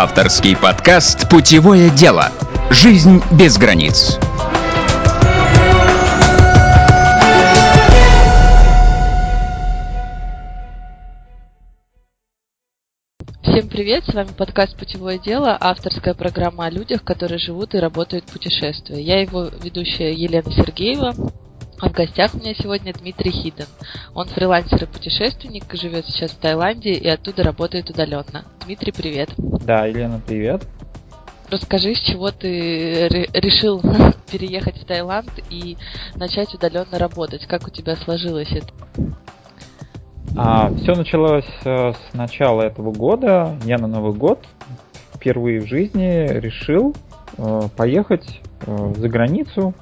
Авторский подкаст «Путевое дело». Жизнь без границ. Всем привет, с вами подкаст «Путевое дело», авторская программа о людях, которые живут и работают в путешествии. Я его ведущая Елена Сергеева, а в гостях у меня сегодня Дмитрий Хиден. Он фрилансер и путешественник, живет сейчас в Таиланде и оттуда работает удаленно. Дмитрий, привет. Да, Елена, привет. Расскажи, с чего ты решил переехать в Таиланд и начать удаленно работать? Как у тебя сложилось это? А, все началось э, с начала этого года. Я на Новый год впервые в жизни решил э, поехать э, за границу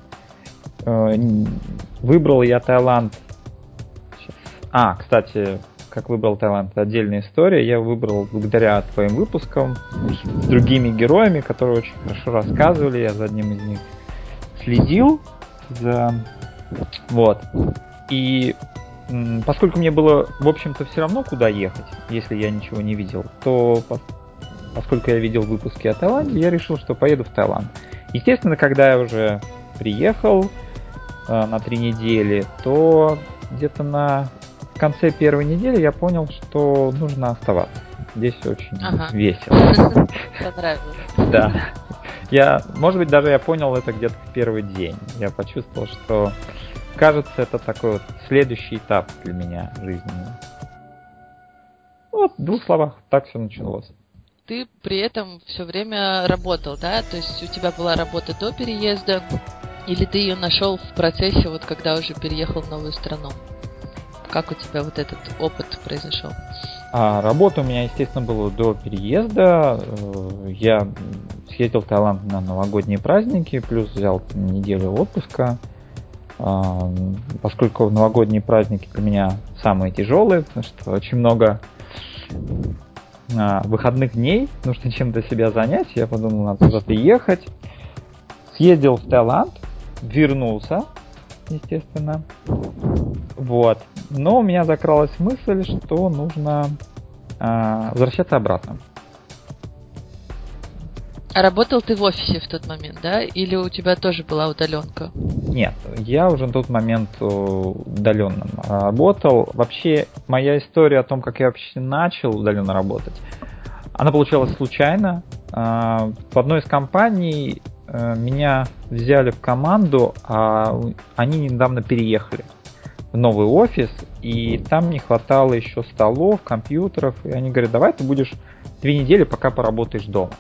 выбрал я Таиланд. А, кстати, как выбрал Таиланд, это отдельная история. Я выбрал благодаря твоим выпускам с другими героями, которые очень хорошо рассказывали. Я за одним из них следил. За... Вот. И поскольку мне было, в общем-то, все равно, куда ехать, если я ничего не видел, то поскольку я видел выпуски о Таиланде, я решил, что поеду в Таиланд. Естественно, когда я уже приехал, Э, на три недели, то где-то на конце первой недели я понял, что нужно оставаться. Здесь очень ага. весело. Понравилось. Да. Я, может быть, даже я понял это где-то в первый день. Я почувствовал, что, кажется, это такой вот следующий этап для меня жизненный. Вот, в двух словах, так все началось. Ты при этом все время работал, да? То есть у тебя была работа до переезда, или ты ее нашел в процессе, вот когда уже переехал в новую страну? Как у тебя вот этот опыт произошел? А, работа у меня, естественно, была до переезда. Э, я съездил в Таиланд на новогодние праздники, плюс взял неделю отпуска. А, поскольку новогодние праздники для меня самые тяжелые, потому что очень много а, выходных дней, нужно чем-то себя занять. Я подумал, надо туда приехать. Съездил в Таиланд, вернулся, естественно. Вот. Но у меня закралась мысль, что нужно э, возвращаться обратно. А работал ты в офисе в тот момент, да? Или у тебя тоже была удаленка? Нет, я уже на тот момент э, удаленно работал. Вообще, моя история о том, как я вообще начал удаленно работать, она получилась случайно. А, в одной из компаний меня взяли в команду, а они недавно переехали в новый офис, и там не хватало еще столов, компьютеров, и они говорят, давай ты будешь две недели, пока поработаешь дома.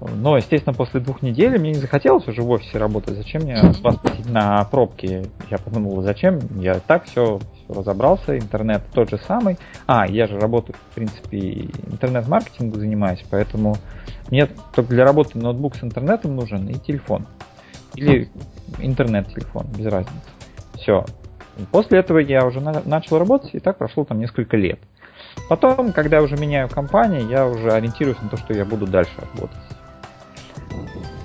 Но, естественно, после двух недель мне не захотелось уже в офисе работать. Зачем мне вас на пробке? Я подумал, зачем? Я так все, все разобрался. Интернет тот же самый. А, я же работаю, в принципе, интернет-маркетингом занимаюсь, поэтому мне только для работы ноутбук с интернетом нужен и телефон. Или интернет-телефон, без разницы. Все. После этого я уже на, начал работать, и так прошло там несколько лет. Потом, когда уже меняю компанию, я уже ориентируюсь на то, что я буду дальше работать.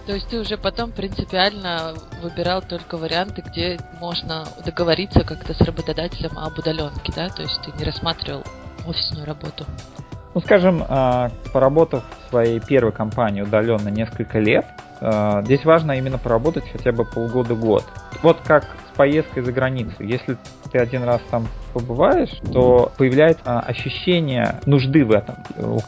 То есть ты уже потом принципиально выбирал только варианты, где можно договориться как-то с работодателем об удаленке, да? То есть ты не рассматривал офисную работу? Ну, скажем, а, поработав в своей первой компании удаленно несколько лет, а, здесь важно именно поработать хотя бы полгода-год. Вот как с поездкой за границу. Если ты один раз там побываешь, то появляется а, ощущение нужды в этом.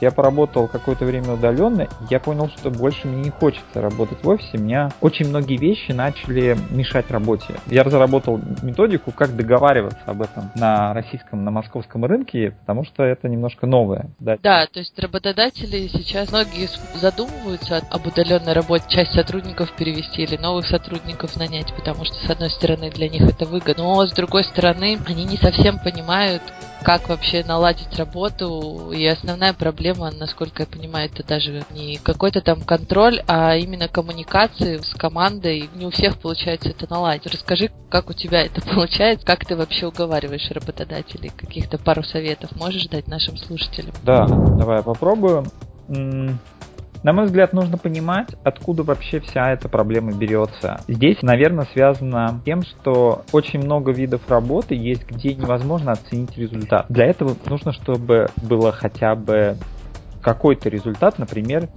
Я поработал какое-то время удаленно, я понял, что больше мне не хочется работать в офисе. Меня очень многие вещи начали мешать работе. Я разработал методику, как договариваться об этом на российском, на московском рынке, потому что это немножко новое. Да, да то есть работодатели сейчас многие задумываются об удаленной работе, часть сотрудников перевести или новых сотрудников нанять, потому что, с одной стороны, для них это выгодно, но, с другой стороны, они не совсем понимают, как вообще наладить работу. И основная проблема, насколько я понимаю, это даже не какой-то там контроль, а именно коммуникации с командой. Не у всех получается это наладить. Расскажи, как у тебя это получается, как ты вообще уговариваешь работодателей? Каких-то пару советов можешь дать нашим слушателям? Да, давай попробую. На мой взгляд, нужно понимать, откуда вообще вся эта проблема берется. Здесь, наверное, связано тем, что очень много видов работы есть, где невозможно оценить результат. Для этого нужно, чтобы было хотя бы какой-то результат, например,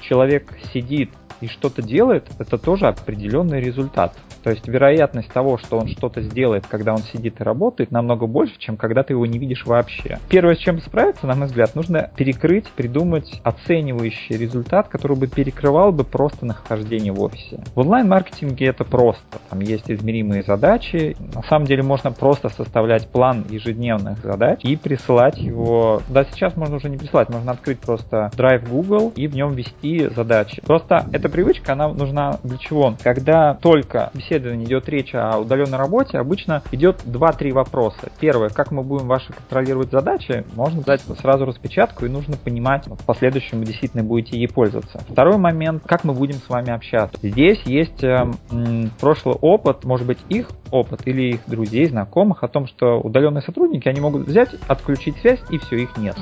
человек сидит и что-то делает, это тоже определенный результат. То есть вероятность того, что он что-то сделает, когда он сидит и работает, намного больше, чем когда ты его не видишь вообще. Первое, с чем справиться, на мой взгляд, нужно перекрыть, придумать оценивающий результат, который бы перекрывал бы просто нахождение в офисе. В онлайн-маркетинге это просто. Там есть измеримые задачи. На самом деле можно просто составлять план ежедневных задач и присылать его. Да, сейчас можно уже не присылать, можно открыть просто Drive Google и в нем ввести задачи. Просто эта привычка, она нужна для чего? Когда только беседа собеседовании идет речь о удаленной работе, обычно идет 2-3 вопроса. Первое, как мы будем ваши контролировать задачи, можно дать сразу распечатку и нужно понимать, в последующем вы действительно будете ей пользоваться. Второй момент, как мы будем с вами общаться. Здесь есть э, м, прошлый опыт, может быть их опыт или их друзей, знакомых о том, что удаленные сотрудники, они могут взять, отключить связь и все, их нет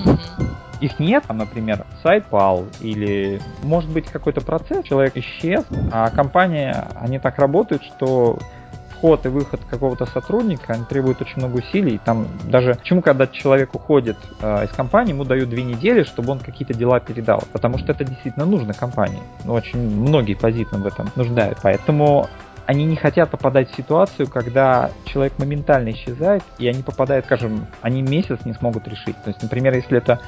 их нет, там, например, сайт пал, или может быть какой-то процесс, человек исчез, а компания, они так работают, что вход и выход какого-то сотрудника, они требуют очень много усилий. Там даже почему, когда человек уходит э, из компании, ему дают две недели, чтобы он какие-то дела передал. Потому что это действительно нужно компании. Очень многие позитивно в этом нуждают. Поэтому они не хотят попадать в ситуацию, когда человек моментально исчезает, и они попадают, скажем, они месяц не смогут решить. То есть, например, если это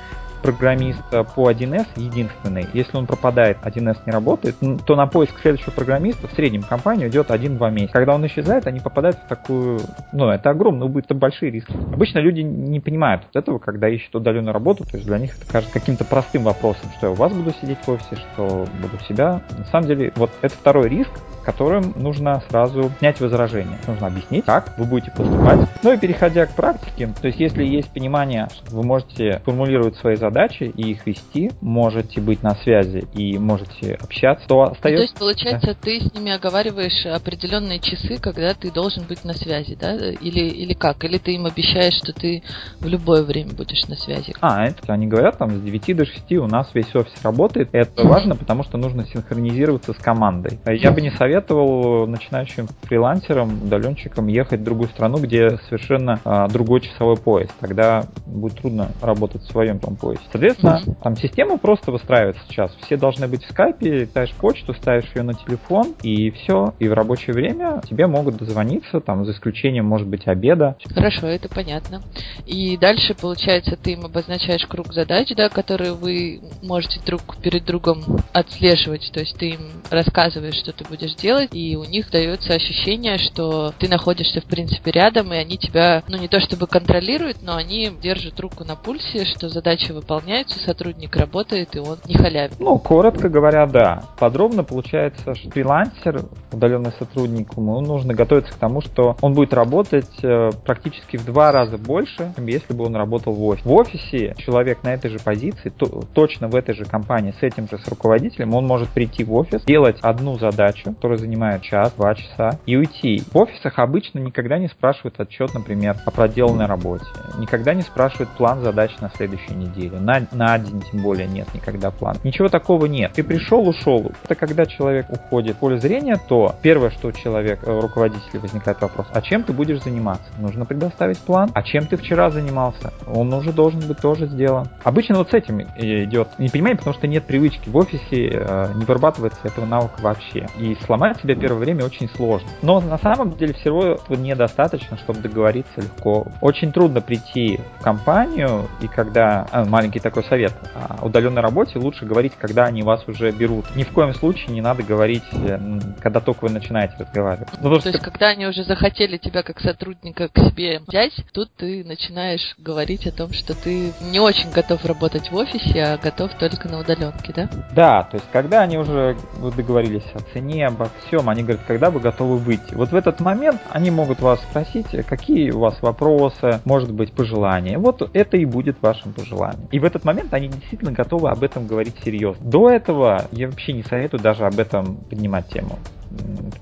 программист по 1С единственный. Если он пропадает, 1С не работает, то на поиск следующего программиста в среднем компании идет 1-2 месяца. Когда он исчезает, они попадают в такую... Ну, это огромно, будет это большие риски. Обычно люди не понимают вот этого, когда ищут удаленную работу, то есть для них это кажется каким-то простым вопросом, что я у вас буду сидеть в офисе, что буду у себя. На самом деле, вот это второй риск, которым нужно сразу снять возражение. Нужно объяснить, как вы будете поступать. Ну и переходя к практике, то есть если есть понимание, что вы можете формулировать свои задачи и их вести, можете быть на связи и можете общаться, то остается... Ну, то есть, получается, да. ты с ними оговариваешь определенные часы, когда ты должен быть на связи, да? Или, или как? Или ты им обещаешь, что ты в любое время будешь на связи? А, это они говорят, там, с 9 до 6 у нас весь офис работает. Это важно, потому что нужно синхронизироваться с командой. Я бы не советовал советовал начинающим фрилансерам, удаленщикам ехать в другую страну, где совершенно а, другой часовой пояс. Тогда будет трудно работать в своем там поясе. Соответственно, там система просто выстраивается сейчас. Все должны быть в скайпе, ставишь почту, ставишь ее на телефон, и все. И в рабочее время тебе могут дозвониться, там, за исключением, может быть, обеда. Хорошо, это понятно. И дальше, получается, ты им обозначаешь круг задач, да, которые вы можете друг перед другом отслеживать. То есть ты им рассказываешь, что ты будешь делать, и у них дается ощущение, что ты находишься, в принципе, рядом, и они тебя, ну, не то чтобы контролируют, но они держат руку на пульсе, что задачи выполняются, сотрудник работает, и он не халявит. Ну, коротко говоря, да. Подробно получается, что фрилансер, удаленный сотрудник, ему нужно готовиться к тому, что он будет работать э, практически в два раза больше, чем если бы он работал в офисе. В офисе человек на этой же позиции, то, точно в этой же компании, с этим же с руководителем, он может прийти в офис, делать одну задачу, которая который занимает час-два часа, и уйти. В офисах обычно никогда не спрашивают отчет, например, о проделанной работе. Никогда не спрашивают план задач на следующую неделю. На, на день тем более нет никогда плана. Ничего такого нет. Ты пришел, ушел. Это когда человек уходит в поле зрения, то первое, что у человека, у руководителя возникает вопрос, а чем ты будешь заниматься? Нужно предоставить план. А чем ты вчера занимался? Он уже должен быть тоже сделан. Обычно вот с этим идет не понимание, потому что нет привычки. В офисе э, не вырабатывается этого навыка вообще. И сломать Сломать себя первое время очень сложно. Но на самом деле всего этого недостаточно, чтобы договориться легко. Очень трудно прийти в компанию, и когда... А, маленький такой совет. О удаленной работе лучше говорить, когда они вас уже берут. Ни в коем случае не надо говорить, э, когда только вы начинаете разговаривать. Ну, То есть, когда они уже захотели тебя как сотрудника к себе взять, тут ты начинаешь говорить о том, что ты не очень готов работать в офисе, а готов только на удаленке, да? Да, то есть, когда они уже договорились о цене, обо всем, они говорят, когда вы готовы выйти. Вот в этот момент они могут вас спросить, какие у вас вопросы, может быть, пожелания. Вот это и будет вашим пожеланием. И в этот момент они действительно готовы об этом говорить серьезно. До этого я вообще не советую даже об этом поднимать тему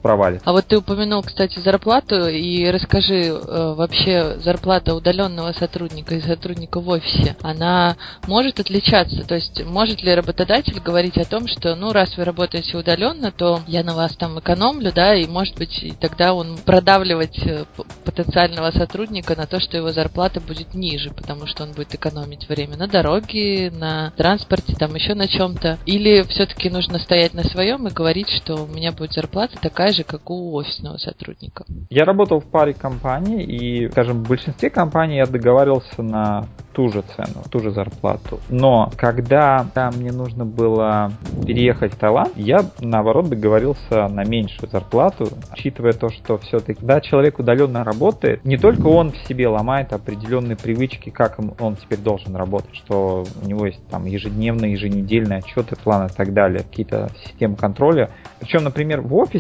провалится. А вот ты упомянул, кстати, зарплату, и расскажи, э, вообще зарплата удаленного сотрудника и сотрудника в офисе, она может отличаться? То есть может ли работодатель говорить о том, что, ну, раз вы работаете удаленно, то я на вас там экономлю, да, и, может быть, тогда он продавливать э, потенциального сотрудника на то, что его зарплата будет ниже, потому что он будет экономить время на дороге, на транспорте, там еще на чем-то. Или все-таки нужно стоять на своем и говорить, что у меня будет зарплата такая же, как у офисного сотрудника. Я работал в паре компаний, и, скажем, в большинстве компаний я договаривался на ту же цену, ту же зарплату. Но когда да, мне нужно было переехать в Таиланд, я, наоборот, договорился на меньшую зарплату, учитывая то, что все-таки, да, человек удаленно работает, не только он в себе ломает определенные привычки, как он теперь должен работать, что у него есть там ежедневные, еженедельные отчеты, планы и так далее, какие-то системы контроля. Причем, например, в офисе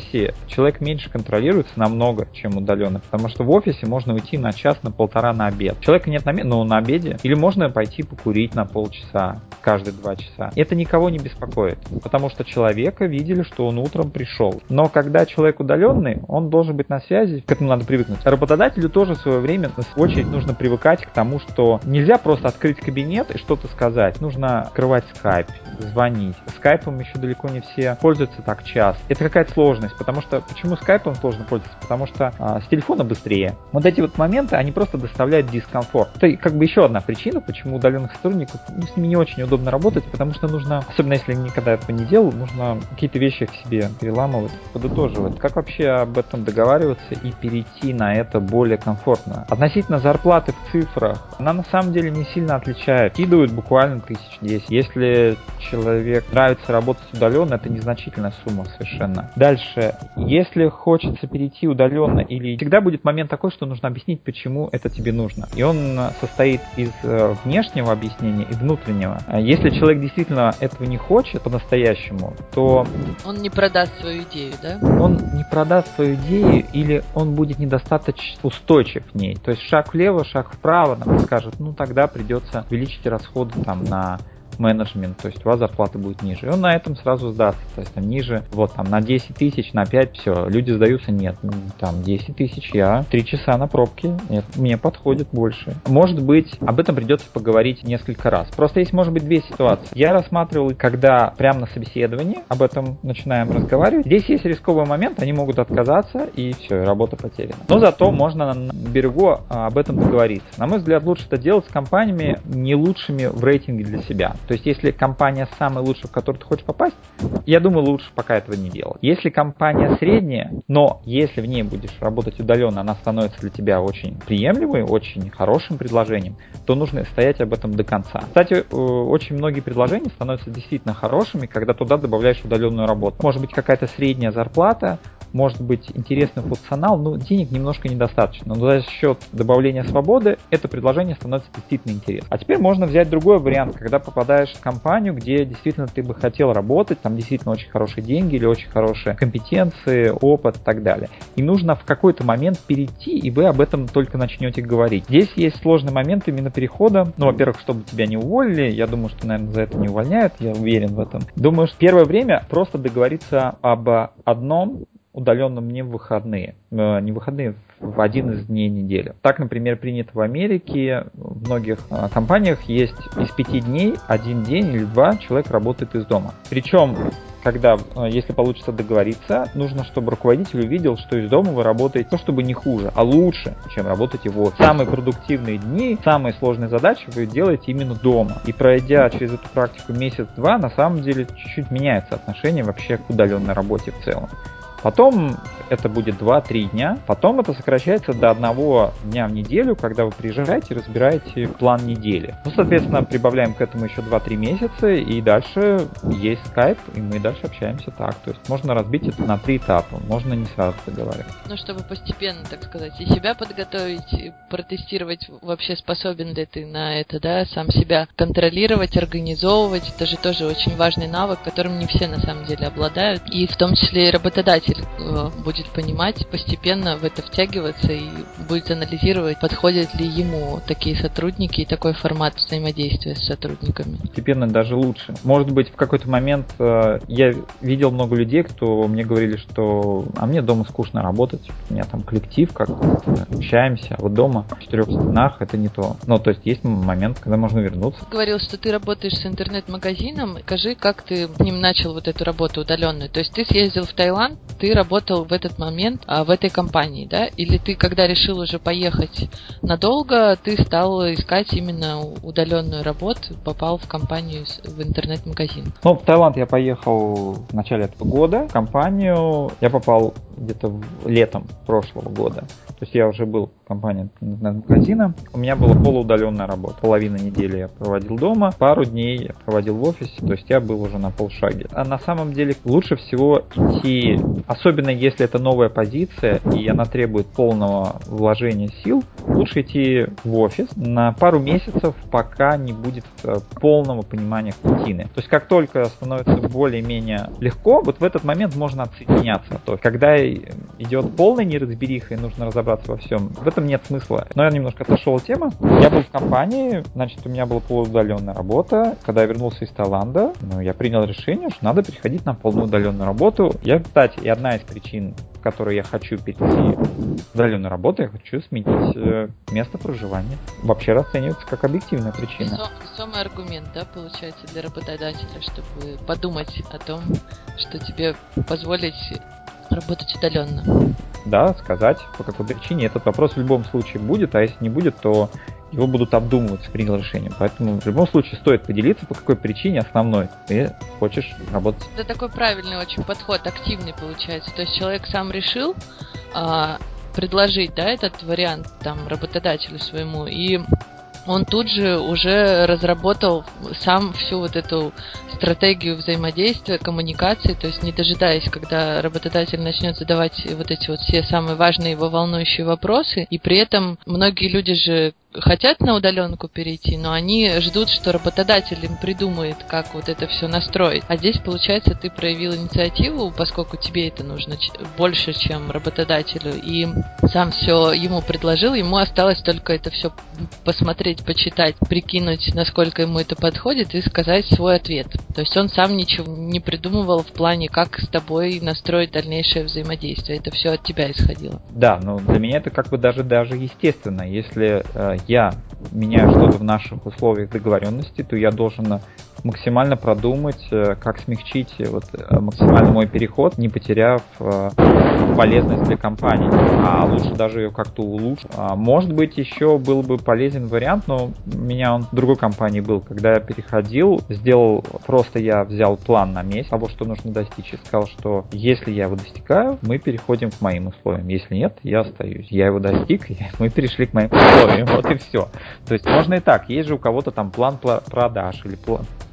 человек меньше контролируется намного, чем удаленно, потому что в офисе можно уйти на час, на полтора на обед. Человека нет на, но на обеде или можно пойти покурить на полчаса, каждые два часа. Это никого не беспокоит, потому что человека видели, что он утром пришел. Но когда человек удаленный, он должен быть на связи, к этому надо привыкнуть. Работодателю тоже в свое время, в очередь, нужно привыкать к тому, что нельзя просто открыть кабинет и что-то сказать. Нужно открывать скайп, звонить. Скайпом еще далеко не все пользуются так часто. Это какая-то сложность, потому что почему скайпом сложно пользоваться? Потому что а, с телефона быстрее. Вот эти вот моменты, они просто доставляют дискомфорт. Это как бы еще одна причина, почему удаленных сотрудников, ну, с ними не очень удобно работать, потому что нужно, особенно если никогда этого не делал, нужно какие-то вещи к себе переламывать, подытоживать. Как вообще об этом договариваться и перейти на это более комфортно? Относительно зарплаты в цифрах, она на самом деле не сильно отличает. Кидывают буквально тысяч десять. Если человек нравится работать удаленно, это незначительная сумма совершенно. Дальше, если хочется перейти удаленно или всегда будет момент такой, что нужно объяснить, почему это тебе нужно. И он состоит из Э, внешнего объяснения и внутреннего. А если человек действительно этого не хочет по-настоящему, то... Он не продаст свою идею, да? Он не продаст свою идею или он будет недостаточно устойчив к ней. То есть шаг влево, шаг вправо, нам скажет, ну тогда придется увеличить расходы там на менеджмент, то есть у вас зарплата будет ниже. И он на этом сразу сдастся, то есть там ниже, вот там на 10 тысяч, на 5, все, люди сдаются, нет, там 10 тысяч, я 3 часа на пробке, нет, мне подходит больше. Может быть, об этом придется поговорить несколько раз. Просто есть, может быть, две ситуации. Я рассматривал, когда прямо на собеседовании об этом начинаем разговаривать. Здесь есть рисковый момент, они могут отказаться, и все, работа потеряна. Но зато можно на берегу а, об этом договориться. На мой взгляд, лучше это делать с компаниями не лучшими в рейтинге для себя. То есть, если компания самая лучшая, в которую ты хочешь попасть, я думаю, лучше пока этого не делать. Если компания средняя, но если в ней будешь работать удаленно, она становится для тебя очень приемлемой, очень хорошим предложением, то нужно стоять об этом до конца. Кстати, э, очень многие предложения становятся действительно хорошими, когда туда добавляешь удаленную работу. Может быть, какая-то средняя зарплата, может быть интересный функционал, но денег немножко недостаточно. Но за счет добавления свободы это предложение становится действительно интересным. А теперь можно взять другой вариант, когда попадаешь в компанию, где действительно ты бы хотел работать, там действительно очень хорошие деньги или очень хорошие компетенции, опыт и так далее. И нужно в какой-то момент перейти, и вы об этом только начнете говорить. Здесь есть сложный момент именно перехода. Ну, во-первых, чтобы тебя не уволили, я думаю, что, наверное, за это не увольняют, я уверен в этом. Думаю, что первое время просто договориться об одном удаленным не в выходные, э, не в выходные, в один из дней недели. Так, например, принято в Америке, в многих э, компаниях есть из пяти дней один день или два человек работает из дома. Причем когда, э, если получится договориться, нужно, чтобы руководитель увидел, что из дома вы работаете, то чтобы не хуже, а лучше, чем работать офисе. Самые продуктивные дни, самые сложные задачи вы делаете именно дома. И пройдя через эту практику месяц-два, на самом деле чуть-чуть меняется отношение вообще к удаленной работе в целом. Потом это будет 2-3 дня. Потом это сокращается до одного дня в неделю, когда вы приезжаете и разбираете план недели. Ну, соответственно, прибавляем к этому еще 2-3 месяца, и дальше есть скайп, и мы дальше общаемся так. То есть можно разбить это на три этапа, можно не сразу договариваться. Ну, чтобы постепенно, так сказать, и себя подготовить, и протестировать, вообще способен ли ты на это, да, сам себя контролировать, организовывать. Это же тоже очень важный навык, которым не все на самом деле обладают. И в том числе и работодатели работодатель э, будет понимать, постепенно в это втягиваться и будет анализировать, подходят ли ему такие сотрудники и такой формат взаимодействия с сотрудниками. Постепенно даже лучше. Может быть, в какой-то момент э, я видел много людей, кто мне говорили, что а мне дома скучно работать, у меня там коллектив, как общаемся, а вот дома в четырех стенах это не то. Ну, то есть есть момент, когда можно вернуться. Говорил, что ты работаешь с интернет-магазином. Скажи, как ты с ним начал вот эту работу удаленную? То есть ты съездил в Таиланд, ты работал в этот момент а, в этой компании, да? Или ты, когда решил уже поехать надолго, ты стал искать именно удаленную работу, попал в компанию, в интернет-магазин? Ну, в Таиланд я поехал в начале этого года. В компанию я попал где-то летом прошлого года. То есть я уже был в компании интернет-магазина. У меня была полуудаленная работа. Половина недели я проводил дома, пару дней я проводил в офисе, то есть я был уже на полшаге. А на самом деле лучше всего идти, особенно если это новая позиция и она требует полного вложения сил, лучше идти в офис на пару месяцев, пока не будет э, полного понимания рутины. То есть как только становится более-менее легко, вот в этот момент можно отсоединяться. То есть когда идет полная неразбериха и нужно разобраться во всем, в этом нет смысла. Но я немножко отошел от темы. Я был в компании, значит, у меня была полуудаленная работа. Когда я вернулся из Таиланда, ну, я принял решение, что надо переходить на полную удаленную работу. Я, кстати, и одна из причин, по которой я хочу перейти в удаленную работу, я хочу сменить э, место проживания. Вообще расценивается как объективная причина. Весомый аргумент, да, получается, для работодателя, чтобы подумать о том, что тебе позволить работать удаленно. Да, сказать, по какой причине. Этот вопрос в любом случае будет, а если не будет, то его будут обдумывать с принятым решением. Поэтому в любом случае стоит поделиться, по какой причине основной ты хочешь работать. Это такой правильный очень подход, активный получается. То есть человек сам решил а, предложить, да, этот вариант там работодателю своему, и он тут же уже разработал сам всю вот эту стратегию взаимодействия, коммуникации, то есть не дожидаясь, когда работодатель начнет задавать вот эти вот все самые важные его волнующие вопросы, и при этом многие люди же хотят на удаленку перейти, но они ждут, что работодатель им придумает, как вот это все настроить. А здесь, получается, ты проявил инициативу, поскольку тебе это нужно больше, чем работодателю, и сам все ему предложил, ему осталось только это все посмотреть, почитать, прикинуть, насколько ему это подходит, и сказать свой ответ. То есть он сам ничего не придумывал в плане, как с тобой настроить дальнейшее взаимодействие. Это все от тебя исходило. Да, но для меня это как бы даже даже естественно. Если э, я меняю что-то в наших условиях договоренности, то я должен максимально продумать, э, как смягчить э, вот, э, максимально мой переход, не потеряв полезность для компании, а лучше даже ее как-то улучшить. А, может быть, еще был бы полезен вариант, но у меня он в другой компании был, когда я переходил, сделал, просто я взял план на месяц того, что нужно достичь, и сказал, что если я его достигаю, мы переходим к моим условиям, если нет, я остаюсь. Я его достиг, и мы перешли к моим условиям, вот и все. То есть можно и так, есть же у кого-то там план продаж или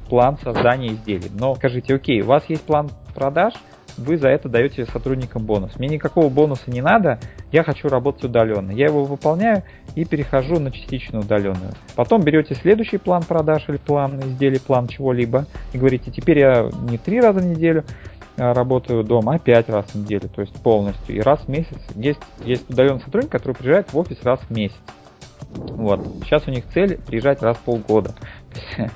план создания изделий. Но скажите, окей, у вас есть план продаж, вы за это даете сотрудникам бонус. Мне никакого бонуса не надо, я хочу работать удаленно. Я его выполняю и перехожу на частично удаленную. Потом берете следующий план продаж или план изделий, план чего-либо и говорите, теперь я не три раза в неделю а работаю дома, а пять раз в неделю, то есть полностью. И раз в месяц есть, есть удаленный сотрудник, который приезжает в офис раз в месяц. Вот. Сейчас у них цель приезжать раз в полгода.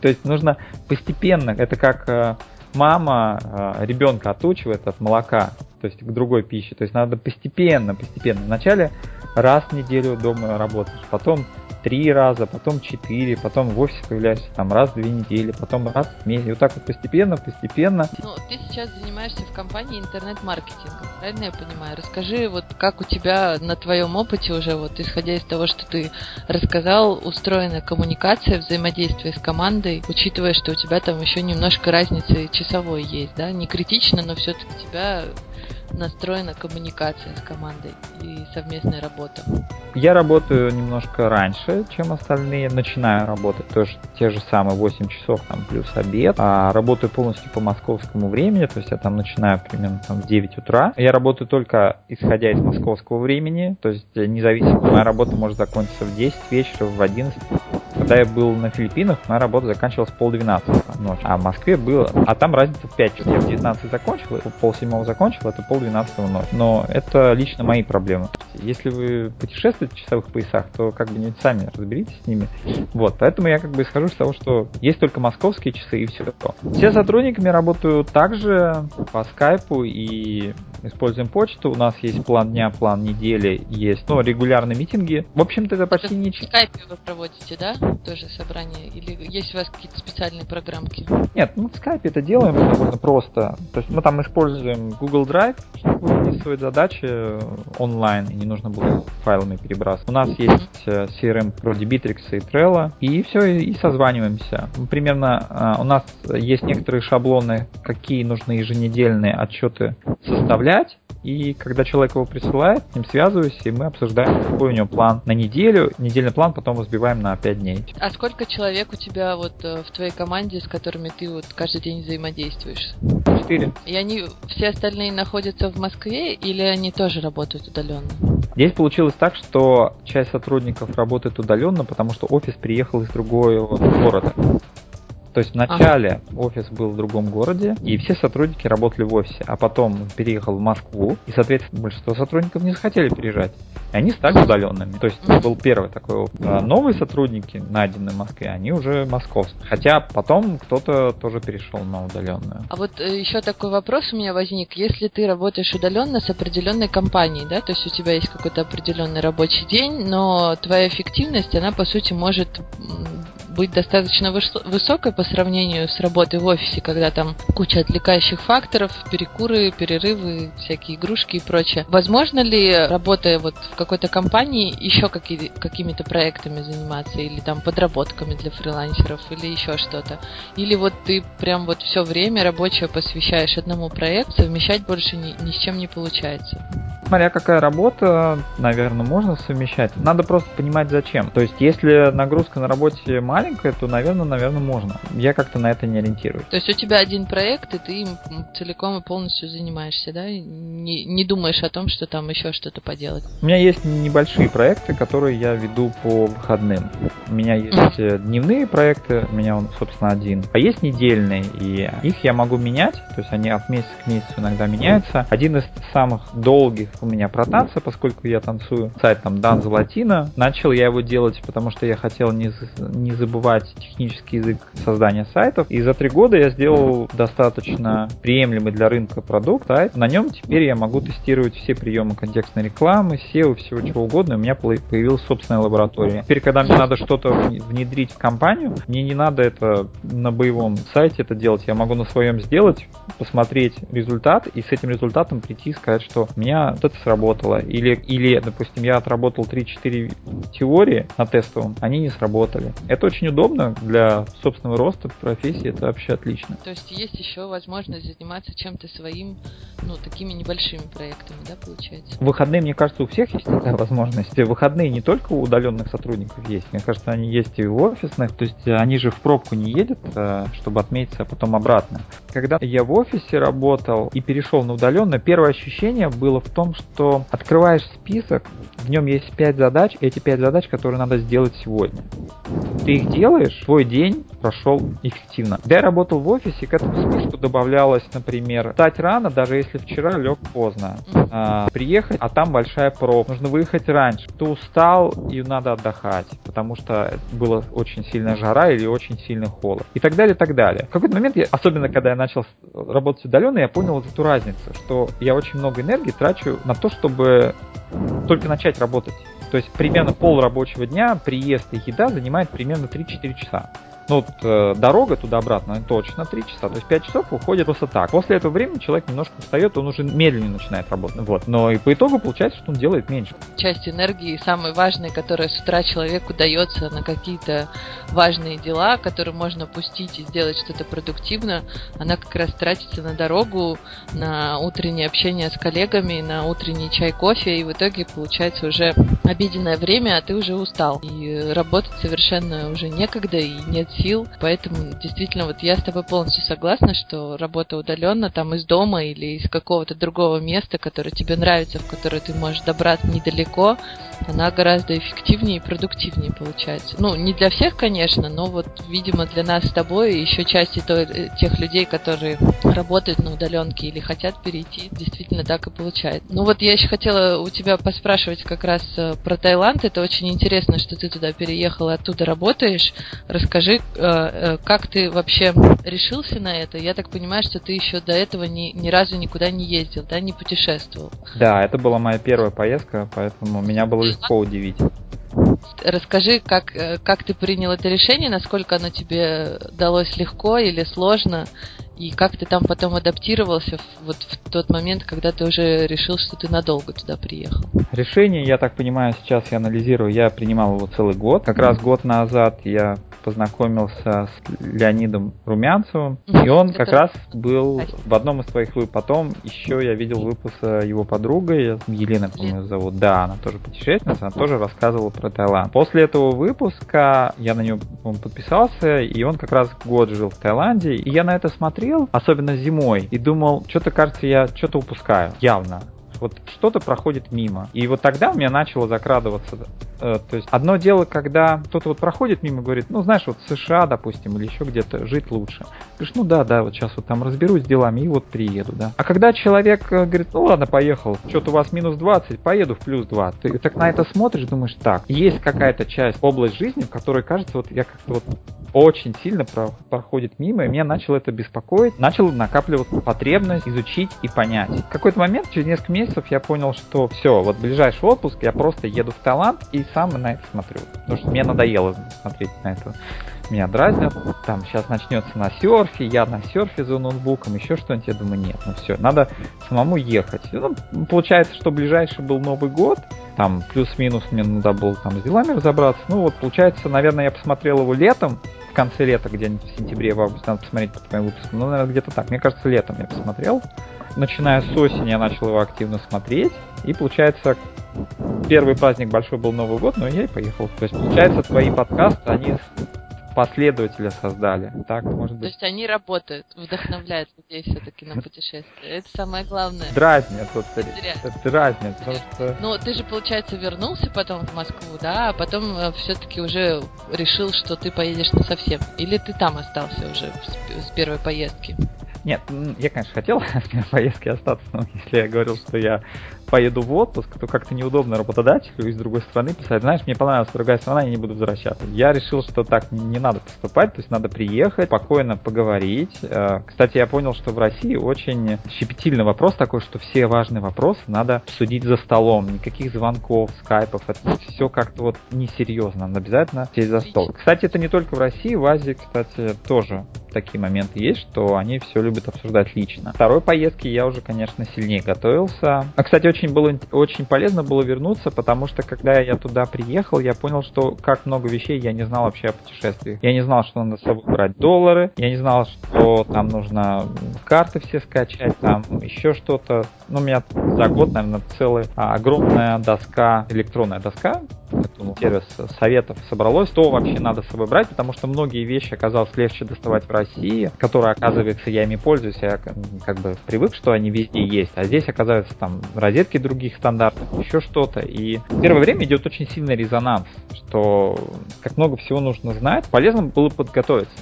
То есть нужно постепенно, это как э, мама э, ребенка отучивает от молока, то есть к другой пище. То есть надо постепенно, постепенно. Вначале раз в неделю дома работаешь, потом три раза, потом четыре, потом в появляешься там раз в две недели, потом раз в месяц. И вот так вот постепенно, постепенно. Ну, ты сейчас занимаешься в компании интернет-маркетингом, правильно я понимаю? Расскажи, вот как у тебя на твоем опыте уже, вот исходя из того, что ты рассказал, устроена коммуникация, взаимодействие с командой, учитывая, что у тебя там еще немножко разницы часовой есть, да? Не критично, но все-таки тебя настроена коммуникация с командой и совместная работа? Я работаю немножко раньше, чем остальные. Начинаю работать тоже те же самые 8 часов там плюс обед. А работаю полностью по московскому времени, то есть я там начинаю примерно там в 9 утра. Я работаю только исходя из московского времени, то есть независимо, моя работа может закончиться в 10 вечера, в 11 Когда я был на Филиппинах, моя работа заканчивалась полдвенадцатого ночи. А в Москве было... А там разница в 5 часов. Я в 19 закончил, пол седьмого закончил, это полдвенадцатого ночи. Но это лично мои проблемы. Если вы путешествуете в часовых поясах, то как бы не сами разберитесь с ними. Вот, поэтому я как бы исхожу из того, что есть только московские часы и все. Все сотрудниками работаю также по скайпу и используем почту. У нас есть план дня, план недели, есть ну, регулярные митинги. В общем-то, это почти не... В скайпе вы проводите, да? Тоже собрание? Или есть у вас какие-то специальные программки? Нет, мы в скайпе это делаем довольно просто. То есть мы там используем Google Drive, чтобы выписывать задачи онлайн, и не нужно было файлами перебрасывать. У нас есть э, CRM про Bittrex и Trello, и все, и созваниваемся. Примерно э, у нас есть некоторые шаблоны, какие нужны еженедельные отчеты составлять, и когда человек его присылает, с ним связываюсь, и мы обсуждаем, какой у него план на неделю. Недельный план потом разбиваем на 5 дней. А сколько человек у тебя вот э, в твоей команде, с которыми ты вот каждый день взаимодействуешь? Четыре. И они все остальные находятся в Москве или они тоже работают удаленно? Здесь получилось так, что часть сотрудников работает удаленно, потому что офис приехал из другого города. То есть вначале ага. офис был в другом городе, и все сотрудники работали в офисе, а потом он переехал в Москву, и, соответственно, большинство сотрудников не захотели переезжать. И они стали удаленными. То есть был первый такой опыт. А новые сотрудники, найденные в Москве, они уже московские. Хотя потом кто-то тоже перешел на удаленную. А вот э, еще такой вопрос у меня возник. Если ты работаешь удаленно с определенной компанией, да, то есть у тебя есть какой-то определенный рабочий день, но твоя эффективность, она по сути может быть достаточно высокой по сравнению с работой в офисе, когда там куча отвлекающих факторов, перекуры, перерывы, всякие игрушки и прочее. Возможно ли, работая вот в какой-то компании, еще какими-то проектами заниматься или там подработками для фрилансеров или еще что-то? Или вот ты прям вот все время рабочее посвящаешь одному проекту, совмещать больше ни, ни с чем не получается? Смотря какая работа, наверное, можно совмещать. Надо просто понимать зачем. То есть, если нагрузка на работе маленькая, то, наверное, наверное, можно. Я как-то на это не ориентируюсь. То есть у тебя один проект, и ты им целиком и полностью занимаешься, да? Не, не думаешь о том, что там еще что-то поделать? У меня есть небольшие проекты, которые я веду по выходным. У меня есть э, дневные проекты, у меня он, собственно, один. А есть недельные, и их я могу менять, то есть они от месяца к месяцу иногда меняются. Один из самых долгих у меня про танцы, поскольку я танцую, сайт там Данза Латина. Начал я его делать, потому что я хотел не, не забывать технический язык создания сайтов. И за три года я сделал достаточно приемлемый для рынка продукт. Сайт. На нем теперь я могу тестировать все приемы контекстной рекламы, SEO, всего чего угодно. У меня появилась собственная лаборатория. Теперь, когда мне надо что-то внедрить в компанию, мне не надо это на боевом сайте это делать. Я могу на своем сделать, посмотреть результат и с этим результатом прийти и сказать, что у меня вот это сработало. Или, или допустим, я отработал 3-4 теории на тестовом, они не сработали. Это очень удобно для собственного роста в профессии, это вообще отлично. То есть есть еще возможность заниматься чем-то своим, ну, такими небольшими проектами, да, получается? В выходные, мне кажется, у всех есть такая возможность. В выходные не только у удаленных сотрудников есть, мне кажется, они есть и у офисных, то есть они же в пробку не едут, э, чтобы отметиться, а потом обратно. Когда я в офисе работал и перешел на удаленно, первое ощущение было в том, что открываешь список, в нем есть 5 задач, эти 5 задач, которые надо сделать сегодня. Ты их делаешь, твой день прошел эффективно. Когда я работал в офисе, к этому списку добавлялось, например, встать рано, даже если вчера лег поздно. А, приехать, а там большая пробка. Нужно выехать раньше. Ты устал и надо отдыхать, потому что было очень сильная жара или очень сильный холод. И так далее, и так далее. В какой-то момент, я, особенно когда я начал работать удаленно, я понял вот эту разницу, что я очень много энергии трачу на то, чтобы только начать работать. То есть примерно пол рабочего дня приезд и еда занимает примерно 3-4 часа. Ну, вот, э, дорога туда-обратно точно 3 часа, то есть 5 часов уходит просто так. После этого времени человек немножко устает, он уже медленнее начинает работать. Вот. Но и по итогу получается, что он делает меньше. Часть энергии, самой важной, которая с утра человеку дается на какие-то важные дела, которые можно пустить и сделать что-то продуктивно, она как раз тратится на дорогу, на утреннее общение с коллегами, на утренний чай, кофе, и в итоге получается уже обеденное время, а ты уже устал. И работать совершенно уже некогда, и нет сил. Поэтому действительно, вот я с тобой полностью согласна, что работа удаленно там из дома или из какого-то другого места, которое тебе нравится, в которое ты можешь добраться недалеко, она гораздо эффективнее и продуктивнее получается. Ну, не для всех, конечно, но вот, видимо, для нас с тобой и еще части той, э, тех людей, которые работают на удаленке или хотят перейти, действительно так и получается. Ну вот я еще хотела у тебя поспрашивать как раз э, про Таиланд. Это очень интересно, что ты туда переехал и оттуда работаешь. Расскажи, э, как ты вообще решился на это? Я так понимаю, что ты еще до этого ни, ни разу никуда не ездил, да, не путешествовал. Да, это была моя первая поездка, поэтому меня было легко удивить. Расскажи, как, э, как ты принял это решение, насколько оно тебе далось легко или сложно, и как ты там потом адаптировался в, вот в тот момент, когда ты уже решил, что ты надолго туда приехал? Решение, я так понимаю, сейчас я анализирую, я принимал его целый год. Как раз год назад я познакомился с Леонидом Румянцевым, и он Это... как раз был в одном из твоих выпусков. Потом еще я видел выпуск его подругой, Елена, по-моему, зовут. Да, она тоже путешественница, она тоже рассказывала про Таиланд. После этого выпуска я на него подписался, и он как раз год жил в Таиланде, и я на это смотрел, особенно зимой, и думал, что-то кажется, я что-то упускаю, явно вот что-то проходит мимо. И вот тогда у меня начало закрадываться Э, то есть одно дело, когда кто-то вот проходит мимо и говорит, ну знаешь, вот США, допустим, или еще где-то жить лучше. Говоришь, ну да, да, вот сейчас вот там разберусь с делами и вот приеду, да. А когда человек э, говорит, ну ладно, поехал, что-то у вас минус 20, поеду в плюс 2. Ты так на это смотришь, думаешь, так, есть какая-то часть, область жизни, в которой, кажется, вот я как-то вот очень сильно про проходит мимо, и меня начало это беспокоить. Начал накапливать потребность изучить и понять. В какой-то момент, через несколько месяцев, я понял, что все, вот ближайший отпуск я просто еду в Таиланд и сам на это смотрю. Потому что мне надоело смотреть на это. Меня дразнят. Там сейчас начнется на серфе, я на серфе за ноутбуком, еще что-нибудь. Я думаю, нет, ну все, надо самому ехать. Ну, получается, что ближайший был Новый год. Там плюс-минус мне надо было там с делами разобраться. Ну вот, получается, наверное, я посмотрел его летом, в конце лета, где-нибудь в сентябре, в августе, надо посмотреть по твоим выпускам. Ну, наверное, где-то так. Мне кажется, летом я посмотрел. Начиная с осени я начал его активно смотреть. И получается, первый праздник большой был Новый год, но я и поехал. То есть, получается, твои подкасты, они последователя создали. Так, может быть. То есть они работают, вдохновляют людей все-таки на путешествия. Это самое главное. Дразнят, вот это дразнят. Просто... Ну, ты же, получается, вернулся потом в Москву, да, а потом э, все-таки уже решил, что ты поедешь на совсем. Или ты там остался уже с первой поездки? Нет, я, конечно, хотел в поездке остаться, но если я говорил, что я поеду в отпуск, то как-то неудобно работодателю из другой страны писать, знаешь, мне понравилась другая страна, я не буду возвращаться. Я решил, что так не надо поступать, то есть надо приехать, спокойно поговорить. Э, кстати, я понял, что в России очень щепетильный вопрос такой, что все важные вопросы надо обсудить за столом, никаких звонков, скайпов, это все как-то вот несерьезно, надо обязательно сесть за стол. Кстати, это не только в России, в Азии, кстати, тоже такие моменты есть, что они все любят обсуждать лично. Второй поездки я уже, конечно, сильнее готовился. А, кстати, очень было очень полезно было вернуться, потому что когда я туда приехал, я понял, что как много вещей я не знал вообще о путешествиях. Я не знал, что надо с собой брать доллары, я не знал, что там нужно карты все скачать, там еще что-то. Ну, у меня за год, наверное, целая огромная доска, электронная доска, сервис советов собралось, что вообще надо с собой брать, потому что многие вещи оказалось легче доставать в России, которые, оказывается, я ими пользуюсь, я как бы привык, что они везде есть, а здесь, оказывается, там розетки других стандартов, еще что-то, и в первое время идет очень сильный резонанс, что как много всего нужно знать, полезно было подготовиться.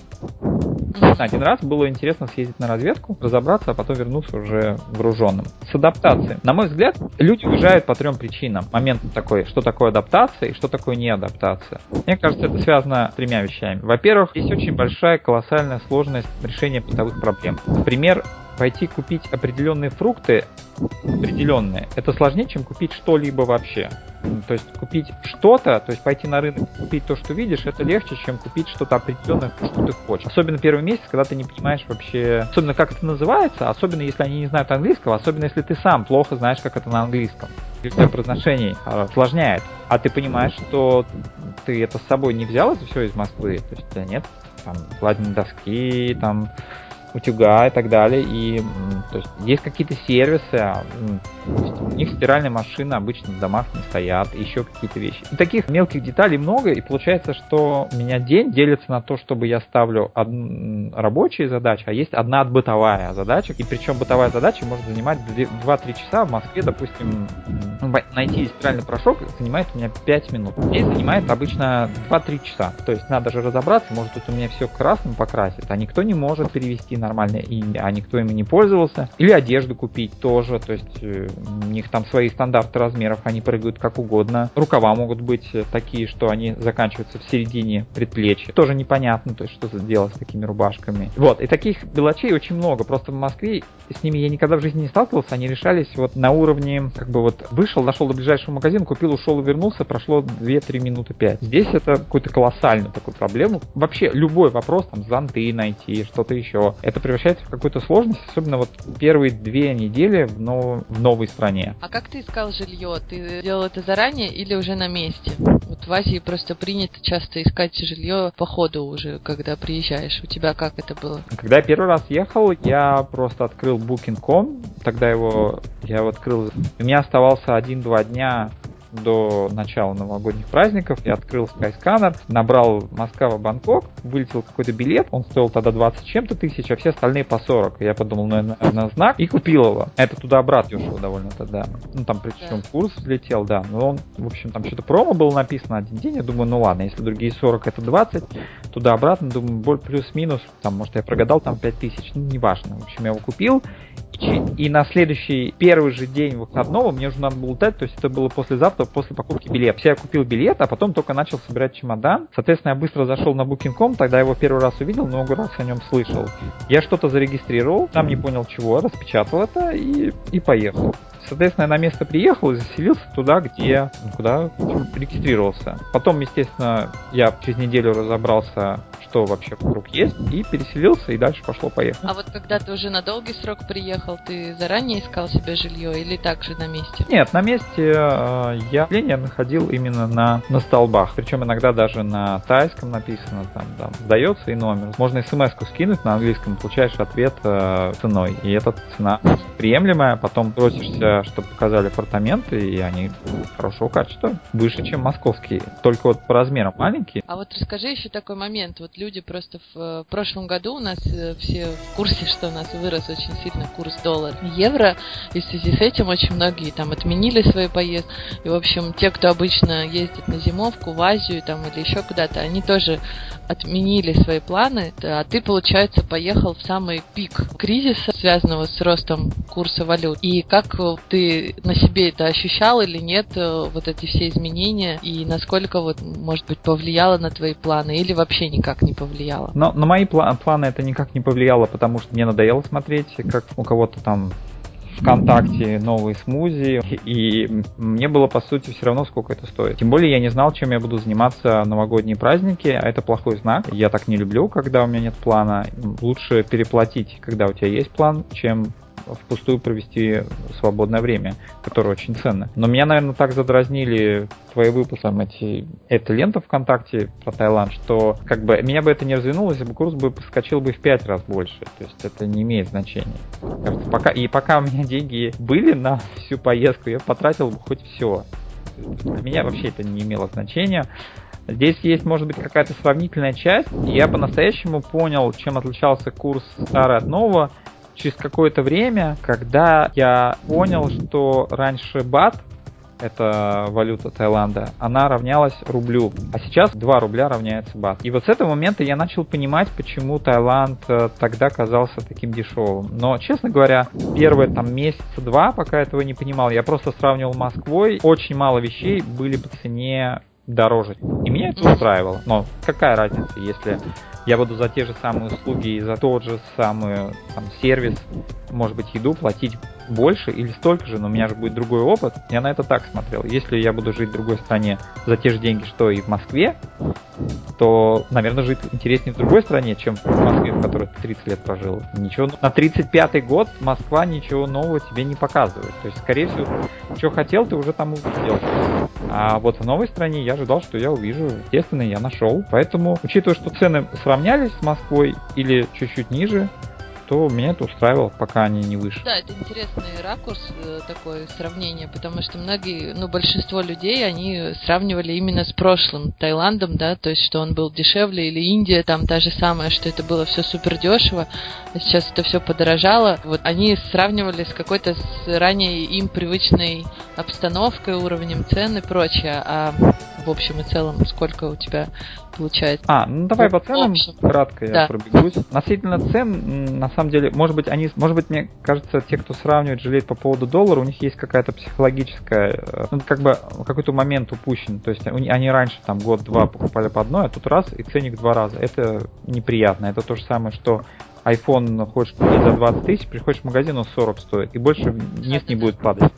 Один раз было интересно съездить на разведку, разобраться, а потом вернуться уже груженным. С адаптацией. На мой взгляд, люди уезжают по трем причинам. Момент такой, что такое адаптация и что такое неадаптация. Мне кажется, это связано с тремя вещами. Во-первых, есть очень большая колоссальная сложность решения бытовых проблем. Например, пойти купить определенные фрукты, определенные, это сложнее, чем купить что-либо вообще. То есть купить что-то, то есть пойти на рынок и купить то, что видишь, это легче, чем купить что-то определенное, что ты хочешь. Особенно первый месяц, когда ты не понимаешь вообще, особенно как это называется, особенно если они не знают английского, особенно если ты сам плохо знаешь, как это на английском. Или у произношение осложняет. А ты понимаешь, что ты это с собой не взял, это все из Москвы. То есть у тебя нет там кладенной доски, там утюга и так далее. И то есть, есть какие-то сервисы, а, у них стиральные машины обычно в домах не стоят, еще какие-то вещи. И таких мелких деталей много, и получается, что у меня день делится на то, чтобы я ставлю од... рабочие задачи, а есть одна бытовая задача. И причем бытовая задача может занимать 2-3 часа. В Москве, допустим, найти стиральный порошок занимает у меня 5 минут. Здесь занимает обычно 2-3 часа. То есть надо же разобраться, может тут у меня все красным покрасит, а никто не может перевести нормально, и, а никто ими не пользовался. Или одежду купить тоже, то есть э, у них там свои стандарты размеров, они прыгают как угодно. Рукава могут быть такие, что они заканчиваются в середине предплечья. Тоже непонятно, то есть что делать с такими рубашками. Вот, и таких мелочей очень много. Просто в Москве с ними я никогда в жизни не сталкивался, они решались вот на уровне, как бы вот вышел, дошел до ближайшего магазина, купил, ушел и вернулся, прошло 2-3 минуты 5. Здесь это какую-то колоссальную такую проблему. Вообще любой вопрос, там, зонты найти, что-то еще, это превращается в какую-то сложность, особенно вот первые две недели в, нов... в новой стране. А как ты искал жилье? Ты делал это заранее или уже на месте? Вот в Азии просто принято часто искать жилье по ходу уже, когда приезжаешь. У тебя как это было? Когда я первый раз ехал, я просто открыл Booking.com, тогда его я его открыл. У меня оставался один-два дня до начала новогодних праздников. Я открыл Skyscanner, набрал Москва-Бангкок, вылетел какой-то билет, он стоил тогда 20 чем-то тысяч, а все остальные по 40. Я подумал, ну, на, на знак, и купил его. Это туда-обратно ушло довольно тогда. Ну, там причем курс взлетел, да. Но он, в общем, там что-то промо было написано один день. Я думаю, ну ладно, если другие 40 это 20, туда-обратно, думаю, плюс-минус, там, может, я прогадал там 5 тысяч, ну, неважно. В общем, я его купил, и на следующий первый же день выходного мне уже надо было летать, то есть это было послезавтра, после покупки билета. Я купил билет, а потом только начал собирать чемодан. Соответственно, я быстро зашел на Booking.com, тогда его первый раз увидел, много раз о нем слышал. Я что-то зарегистрировал, там не понял чего, распечатал это и, и поехал. Соответственно, я на место приехал и заселился туда, где, куда регистрировался. Потом, естественно, я через неделю разобрался, что вообще вокруг есть, и переселился, и дальше пошло-поехало. А вот когда ты уже на долгий срок приехал, ты заранее искал себе жилье или так же на месте? Нет, на месте э, я я находил именно на, на столбах. Причем иногда даже на тайском написано, там, там, сдается и номер. Можно смс-ку скинуть на английском, получаешь ответ э, ценой. И эта цена приемлемая, потом просишься, чтобы показали апартаменты, и они хорошего качества, выше, чем московские. Только вот по размерам маленькие. А вот расскажи еще такой момент. Вот люди просто в, в прошлом году у нас э, все в курсе, что у нас вырос очень сильно курс доллара евро, и в связи с этим очень многие там отменили свои поездки. И, в общем, те, кто обычно ездит на зимовку в Азию там или еще куда-то, они тоже отменили свои планы, а ты, получается, поехал в самый пик кризиса, связанного с ростом курса валют. И как ты на себе это ощущал или нет, э, вот эти все изменения, и насколько вот, может быть, повлияло на твои планы, или вообще никак не повлияло? Но на мои планы это никак не повлияло, потому что мне надоело смотреть, как у кого-то там ВКонтакте новые смузи, и мне было, по сути, все равно, сколько это стоит. Тем более я не знал, чем я буду заниматься новогодние праздники, а это плохой знак. Я так не люблю, когда у меня нет плана. Лучше переплатить, когда у тебя есть план, чем впустую провести свободное время, которое очень ценно. Но меня, наверное, так задразнили твои выпуски, эти, эта лента ВКонтакте про Таиланд, что как бы меня бы это не развернуло, если бы курс бы подскочил бы в пять раз больше. То есть это не имеет значения. Кажется, пока, и пока у меня деньги были на всю поездку, я потратил бы хоть все. Для меня вообще это не имело значения. Здесь есть, может быть, какая-то сравнительная часть. Я по-настоящему понял, чем отличался курс старый от нового через какое-то время, когда я понял, что раньше бат это валюта Таиланда, она равнялась рублю. А сейчас 2 рубля равняется бат. И вот с этого момента я начал понимать, почему Таиланд э, тогда казался таким дешевым. Но, честно говоря, первые там месяца два, пока этого не понимал, я просто сравнивал Москвой. Очень мало вещей были по цене дороже. И меня это устраивало. Но какая разница, если я буду за те же самые услуги и за тот же самый там, сервис, может быть, еду платить больше или столько же, но у меня же будет другой опыт. Я на это так смотрел. Если я буду жить в другой стране за те же деньги, что и в Москве, то, наверное, жить интереснее в другой стране, чем в Москве, в которой ты 30 лет прожил. Ничего. На 35-й год Москва ничего нового тебе не показывает. То есть, скорее всего, что хотел, ты уже там увидел. А вот в новой стране я ожидал, что я увижу. Естественно, я нашел. Поэтому, учитывая, что цены сравнялись с Москвой или чуть-чуть ниже, то меня это устраивало, пока они не вышли. Да, это интересный ракурс, э, такое сравнение, потому что многие, ну, большинство людей, они сравнивали именно с прошлым Таиландом, да, то есть, что он был дешевле, или Индия там та же самая, что это было все супер дешево, а сейчас это все подорожало. Вот они сравнивали с какой-то с ранее им привычной обстановкой, уровнем цен и прочее, а в общем и целом сколько у тебя получается. А, ну давай по ценам кратко я да. пробегусь. Относительно цен, на самом деле, может быть, они, может быть, мне кажется, те, кто сравнивает, жалеет по поводу доллара, у них есть какая-то психологическая, э, ну, как бы какой-то момент упущен. То есть они раньше там год-два покупали по одной, а тут раз и ценник два раза. Это неприятно. Это то же самое, что iPhone хочешь купить за 20 тысяч, приходишь в магазин, он 40 стоит, и больше вниз не будет падать.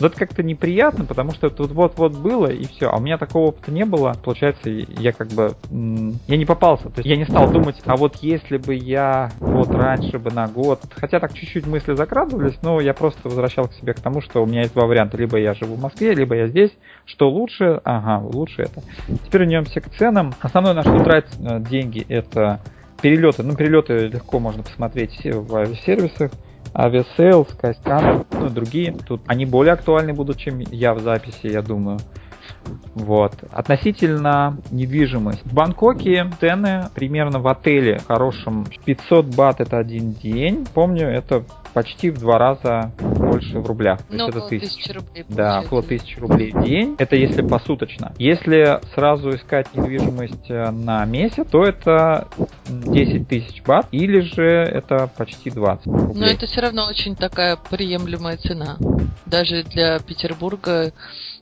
Но это как-то неприятно, потому что это вот-вот было, и все. А у меня такого опыта не было. Получается, я как бы... Я не попался. То есть я не стал думать, а вот если бы я вот раньше бы на год... Хотя так чуть-чуть мысли закрадывались, но я просто возвращал к себе к тому, что у меня есть два варианта. Либо я живу в Москве, либо я здесь. Что лучше? Ага, лучше это. Теперь вернемся к ценам. Основное, на что тратить э, деньги, это перелеты. Ну, перелеты легко можно посмотреть в авиасервисах. Aviasales, Skyscanner, ну другие. Тут они более актуальны будут, чем я в записи, я думаю. Вот. Относительно недвижимости. В Бангкоке цены примерно в отеле хорошем 500 бат это один день. Помню, это почти в два раза больше в рублях. То ну, есть около это тысячи рублей. Да, около тысячи рублей в день. Это если посуточно. Если сразу искать недвижимость э, на месяц, то это 10 тысяч бат, или же это почти 20 рублей. Но это все равно очень такая приемлемая цена. Даже для Петербурга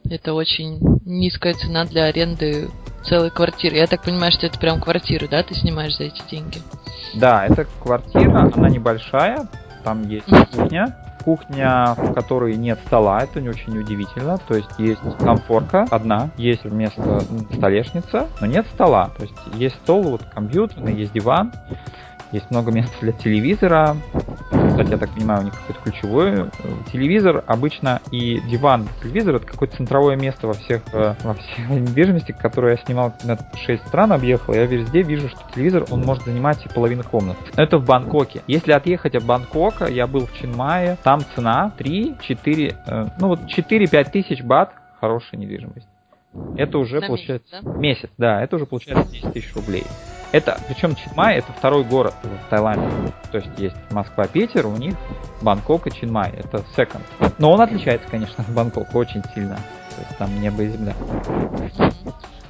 это очень низкая цена для аренды целой квартиры. Я так понимаю, что это прям квартиру, да, ты снимаешь за эти деньги? Да, это квартира, она небольшая, там есть кухня, кухня, в которой нет стола, это не очень удивительно. То есть есть комфорка одна, есть вместо столешница, но нет стола. То есть есть стол, вот компьютерный, есть диван, есть много места для телевизора. Кстати, я так понимаю, у них какой-то ключевой э, телевизор. Обычно и диван телевизор это какое-то центровое место во всех, э, во всех недвижимости, которую я снимал на 6 стран, объехал. Я везде вижу, что телевизор, он может занимать и половину комнат. Это в Бангкоке. Если отъехать от Бангкока, я был в Чинмае, там цена 3-4, э, ну вот 4-5 тысяч бат хорошая недвижимость. Это уже На получается месяц, да? месяц, да, это уже получается 10 тысяч рублей. Это, причем Чинмай это второй город в Таиланде. То есть есть Москва-Питер, у них Бангкок и Чинмай. Это second. Но он отличается, конечно, от Бангкока очень сильно. То есть там небо и земля.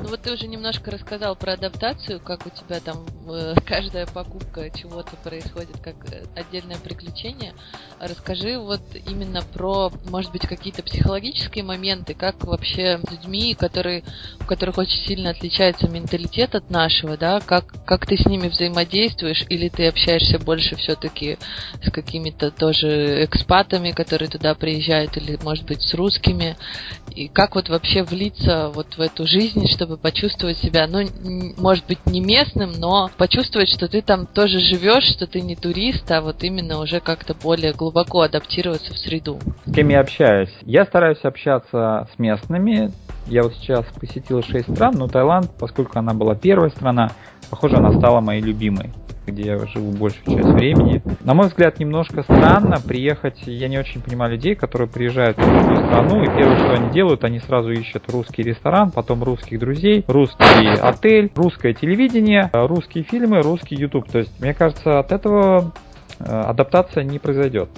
Ну вот ты уже немножко рассказал про адаптацию, как у тебя там э, каждая покупка чего-то происходит как э, отдельное приключение. Расскажи вот именно про, может быть, какие-то психологические моменты, как вообще с людьми, которые, у которых очень сильно отличается менталитет от нашего, да, как, как ты с ними взаимодействуешь, или ты общаешься больше все-таки с какими-то тоже экспатами, которые туда приезжают, или, может быть, с русскими, и как вот вообще влиться вот в эту жизнь, чтобы почувствовать себя, ну, может быть, не местным, но почувствовать, что ты там тоже живешь, что ты не турист, а вот именно уже как-то более глубоко адаптироваться в среду. С кем я общаюсь? Я стараюсь общаться с местными. Я вот сейчас посетил 6 стран, но Таиланд, поскольку она была первая страна, похоже, она стала моей любимой где я живу большую часть времени. На мой взгляд, немножко странно приехать, я не очень понимаю людей, которые приезжают в другую страну, и первое, что они делают, они сразу ищут русский ресторан, потом русских друзей, русский отель, русское телевидение, русские фильмы, русский YouTube. То есть, мне кажется, от этого э, адаптация не произойдет.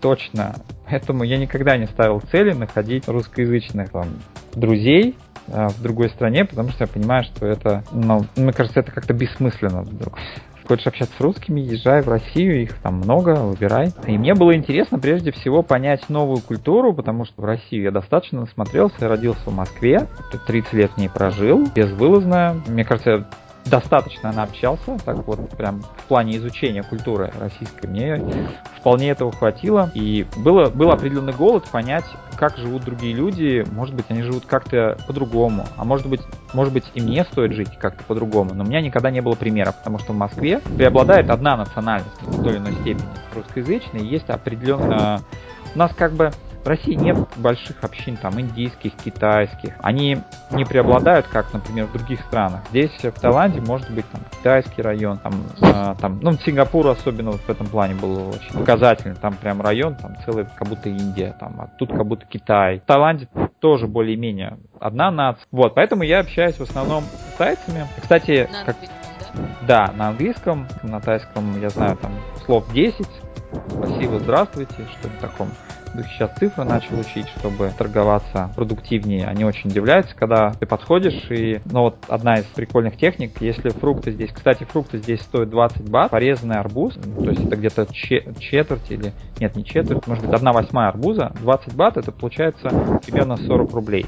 Точно. Поэтому я никогда не ставил цели находить русскоязычных там, друзей, э, в другой стране, потому что я понимаю, что это, ну, мне кажется, это как-то бессмысленно вдруг. Хочешь общаться с русскими, езжай в Россию, их там много, выбирай. И мне было интересно прежде всего понять новую культуру, потому что в Россию я достаточно насмотрелся, я родился в Москве, 30 лет в ней прожил, безвылазно. Мне кажется, достаточно наобщался, так вот прям в плане изучения культуры российской мне вполне этого хватило. И было, был определенный голод понять, как живут другие люди. Может быть, они живут как-то по-другому. А может быть, может быть, и мне стоит жить как-то по-другому. Но у меня никогда не было примеров, потому что в Москве преобладает одна национальность в той или иной степени русскоязычная. И есть определенно... У нас как бы в России нет больших общин, там, индийских, китайских. Они не преобладают, как, например, в других странах. Здесь, в Таиланде, может быть, там, китайский район, там, э, там, ну, Сингапур особенно вот в этом плане был очень показательный. Там прям район, там, целый, как будто Индия, там, а тут как будто Китай. В Таиланде тоже более-менее одна нация. Вот, поэтому я общаюсь в основном с тайцами. Кстати, как, да? на английском, на тайском я знаю там слов 10. Спасибо, здравствуйте, что в таком сейчас цифры начал учить, чтобы торговаться продуктивнее. Они очень удивляются, когда ты подходишь и, ну вот одна из прикольных техник, если фрукты здесь, кстати, фрукты здесь стоят 20 бат, порезанный арбуз, то есть это где-то че- четверть или, нет, не четверть, может быть, одна восьмая арбуза, 20 бат, это получается примерно 40 рублей.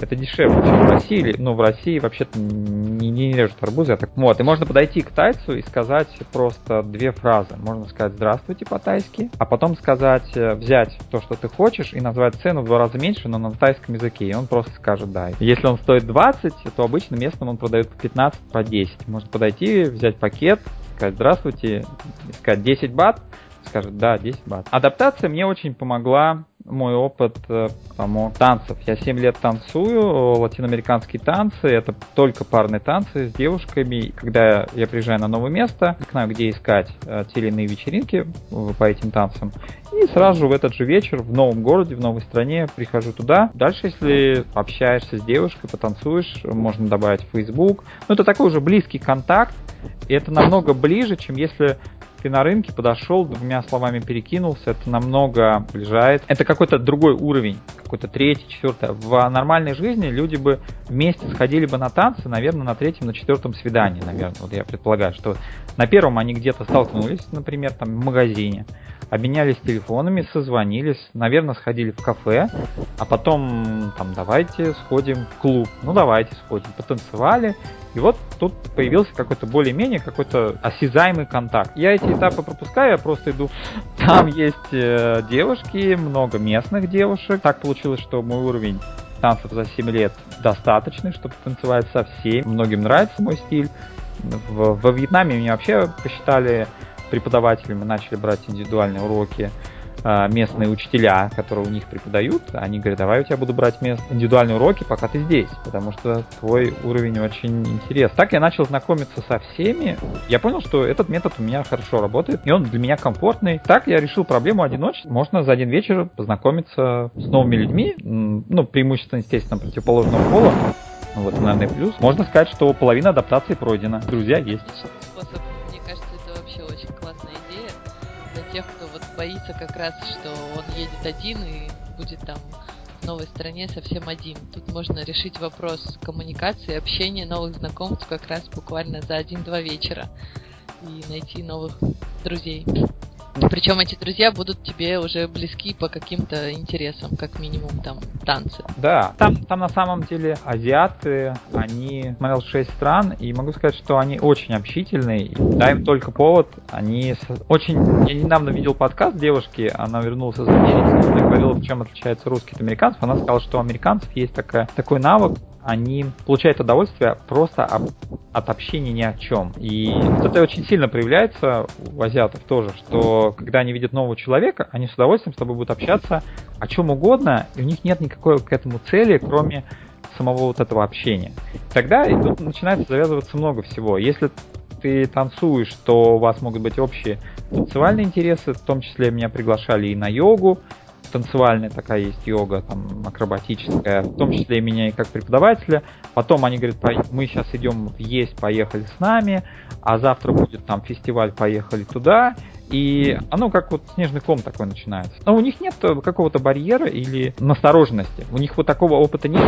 Это дешевле, чем в России. или- Ну, в России вообще-то не, не режут арбузы. Я так... Вот, и можно подойти к тайцу и сказать просто две фразы. Можно сказать «здравствуйте» по-тайски, а потом сказать, э, взять то, что ты хочешь, и назвать цену в два раза меньше, но на тайском языке. И он просто скажет «да». Если он стоит 20, то обычно местным он продает по 15, по 10. Можно подойти, взять пакет, сказать «здравствуйте», сказать 10 бат, скажет «да, 10 бат». Адаптация мне очень помогла мой опыт э, помог танцев. Я 7 лет танцую, латиноамериканские танцы, это только парные танцы с девушками. Когда я приезжаю на новое место, знаю, где искать э, те или иные вечеринки э, по этим танцам. И сразу же в этот же вечер в новом городе, в новой стране прихожу туда. Дальше, если общаешься с девушкой, потанцуешь, можно добавить в Facebook. Ну, это такой уже близкий контакт. И это намного ближе, чем если ты на рынке подошел, двумя словами перекинулся, это намного ближает. Это какой-то другой уровень, какой-то третий, четвертый. В нормальной жизни люди бы вместе сходили бы на танцы, наверное, на третьем, на четвертом свидании, наверное. Вот я предполагаю, что на первом они где-то столкнулись, например, там в магазине, обменялись телефонами, созвонились, наверное, сходили в кафе, а потом там давайте сходим в клуб. Ну давайте сходим, потанцевали, и вот тут появился какой-то более-менее какой-то осязаемый контакт. Я эти этапы пропускаю, я просто иду. Там есть э, девушки, много местных девушек. Так получилось, что мой уровень танцев за 7 лет достаточный, чтобы танцевать со всеми. Многим нравится мой стиль. В, во Вьетнаме меня вообще посчитали преподавателями, начали брать индивидуальные уроки э, местные учителя, которые у них преподают, они говорят, давай я у тебя буду брать мест, индивидуальные уроки, пока ты здесь, потому что твой уровень очень интересный. Так я начал знакомиться со всеми, я понял, что этот метод у меня хорошо работает, и он для меня комфортный. Так я решил проблему одиночества. Можно за один вечер познакомиться с новыми людьми, ну, преимущественно, естественно, противоположного пола, вот, наверное, плюс. Можно сказать, что половина адаптации пройдена. Друзья есть. Способ. Боится как раз, что он едет один и будет там в новой стране совсем один. Тут можно решить вопрос коммуникации, общения, новых знакомств как раз буквально за один-два вечера и найти новых друзей. Причем эти друзья будут тебе уже близки по каким-то интересам, как минимум там танцы. Да, там, там на самом деле азиаты, они смотрел 6 стран, и могу сказать, что они очень общительные. Дай им только повод, они очень... Я недавно видел подкаст девушки, она вернулась из Америки, она говорила, чем отличается русский от американцев. Она сказала, что у американцев есть такая, такой навык, они получают удовольствие просто об- от общения ни о чем. И это очень сильно проявляется у азиатов тоже, что когда они видят нового человека, они с удовольствием с тобой будут общаться о чем угодно, и у них нет никакой к этому цели, кроме самого вот этого общения. Тогда и тут начинается завязываться много всего. Если ты танцуешь, то у вас могут быть общие танцевальные интересы, в том числе меня приглашали и на йогу, танцевальная такая есть йога, там, акробатическая, в том числе и меня и как преподавателя. Потом они говорят, «Пой- мы сейчас идем есть, поехали с нами, а завтра будет там фестиваль, поехали туда. И оно как вот снежный ком такой начинается. Но у них нет какого-то барьера или настороженности. У них вот такого опыта нет.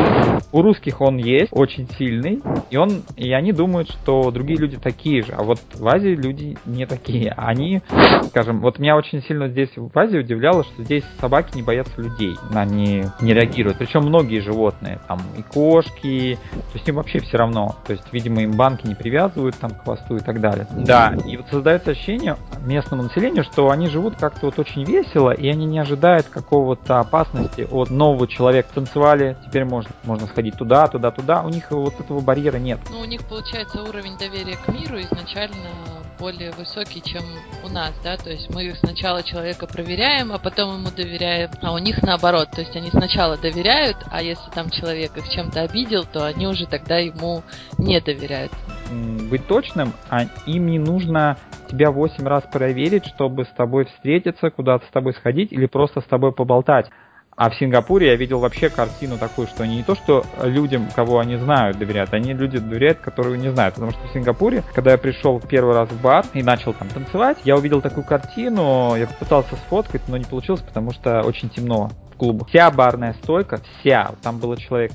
У русских он есть, очень сильный, и он, и они думают, что другие люди такие же. А вот в Азии люди не такие. Они, скажем, вот меня очень сильно здесь в Азии удивляло, что здесь собаки не боятся людей. Они не реагируют. Причем многие животные, там и кошки, то есть им вообще все равно. То есть, видимо, им банки не привязывают там к хвосту и так далее. Да, и вот создается ощущение местному населению, что они живут как-то вот очень весело, и они не ожидают какого-то опасности от нового человека. Танцевали, теперь можно, можно сходить туда, туда, туда. У них вот этого барьера нет. Ну, у них, получается, уровень доверия к миру изначально более высокий, чем у нас, да, то есть мы сначала человека проверяем, а потом ему доверяем, а у них наоборот, то есть они сначала доверяют, а если там человек их чем-то обидел, то они уже тогда ему не доверяют. Быть точным, а им не нужно тебя 8 раз проверить, чтобы с тобой встретиться, куда-то с тобой сходить или просто с тобой поболтать. А в Сингапуре я видел вообще картину такую, что они не то, что людям, кого они знают, доверяют, они люди доверяют, которые не знают. Потому что в Сингапуре, когда я пришел первый раз в бар и начал там танцевать, я увидел такую картину, я попытался сфоткать, но не получилось, потому что очень темно в клубах. Вся барная стойка, вся, там было человек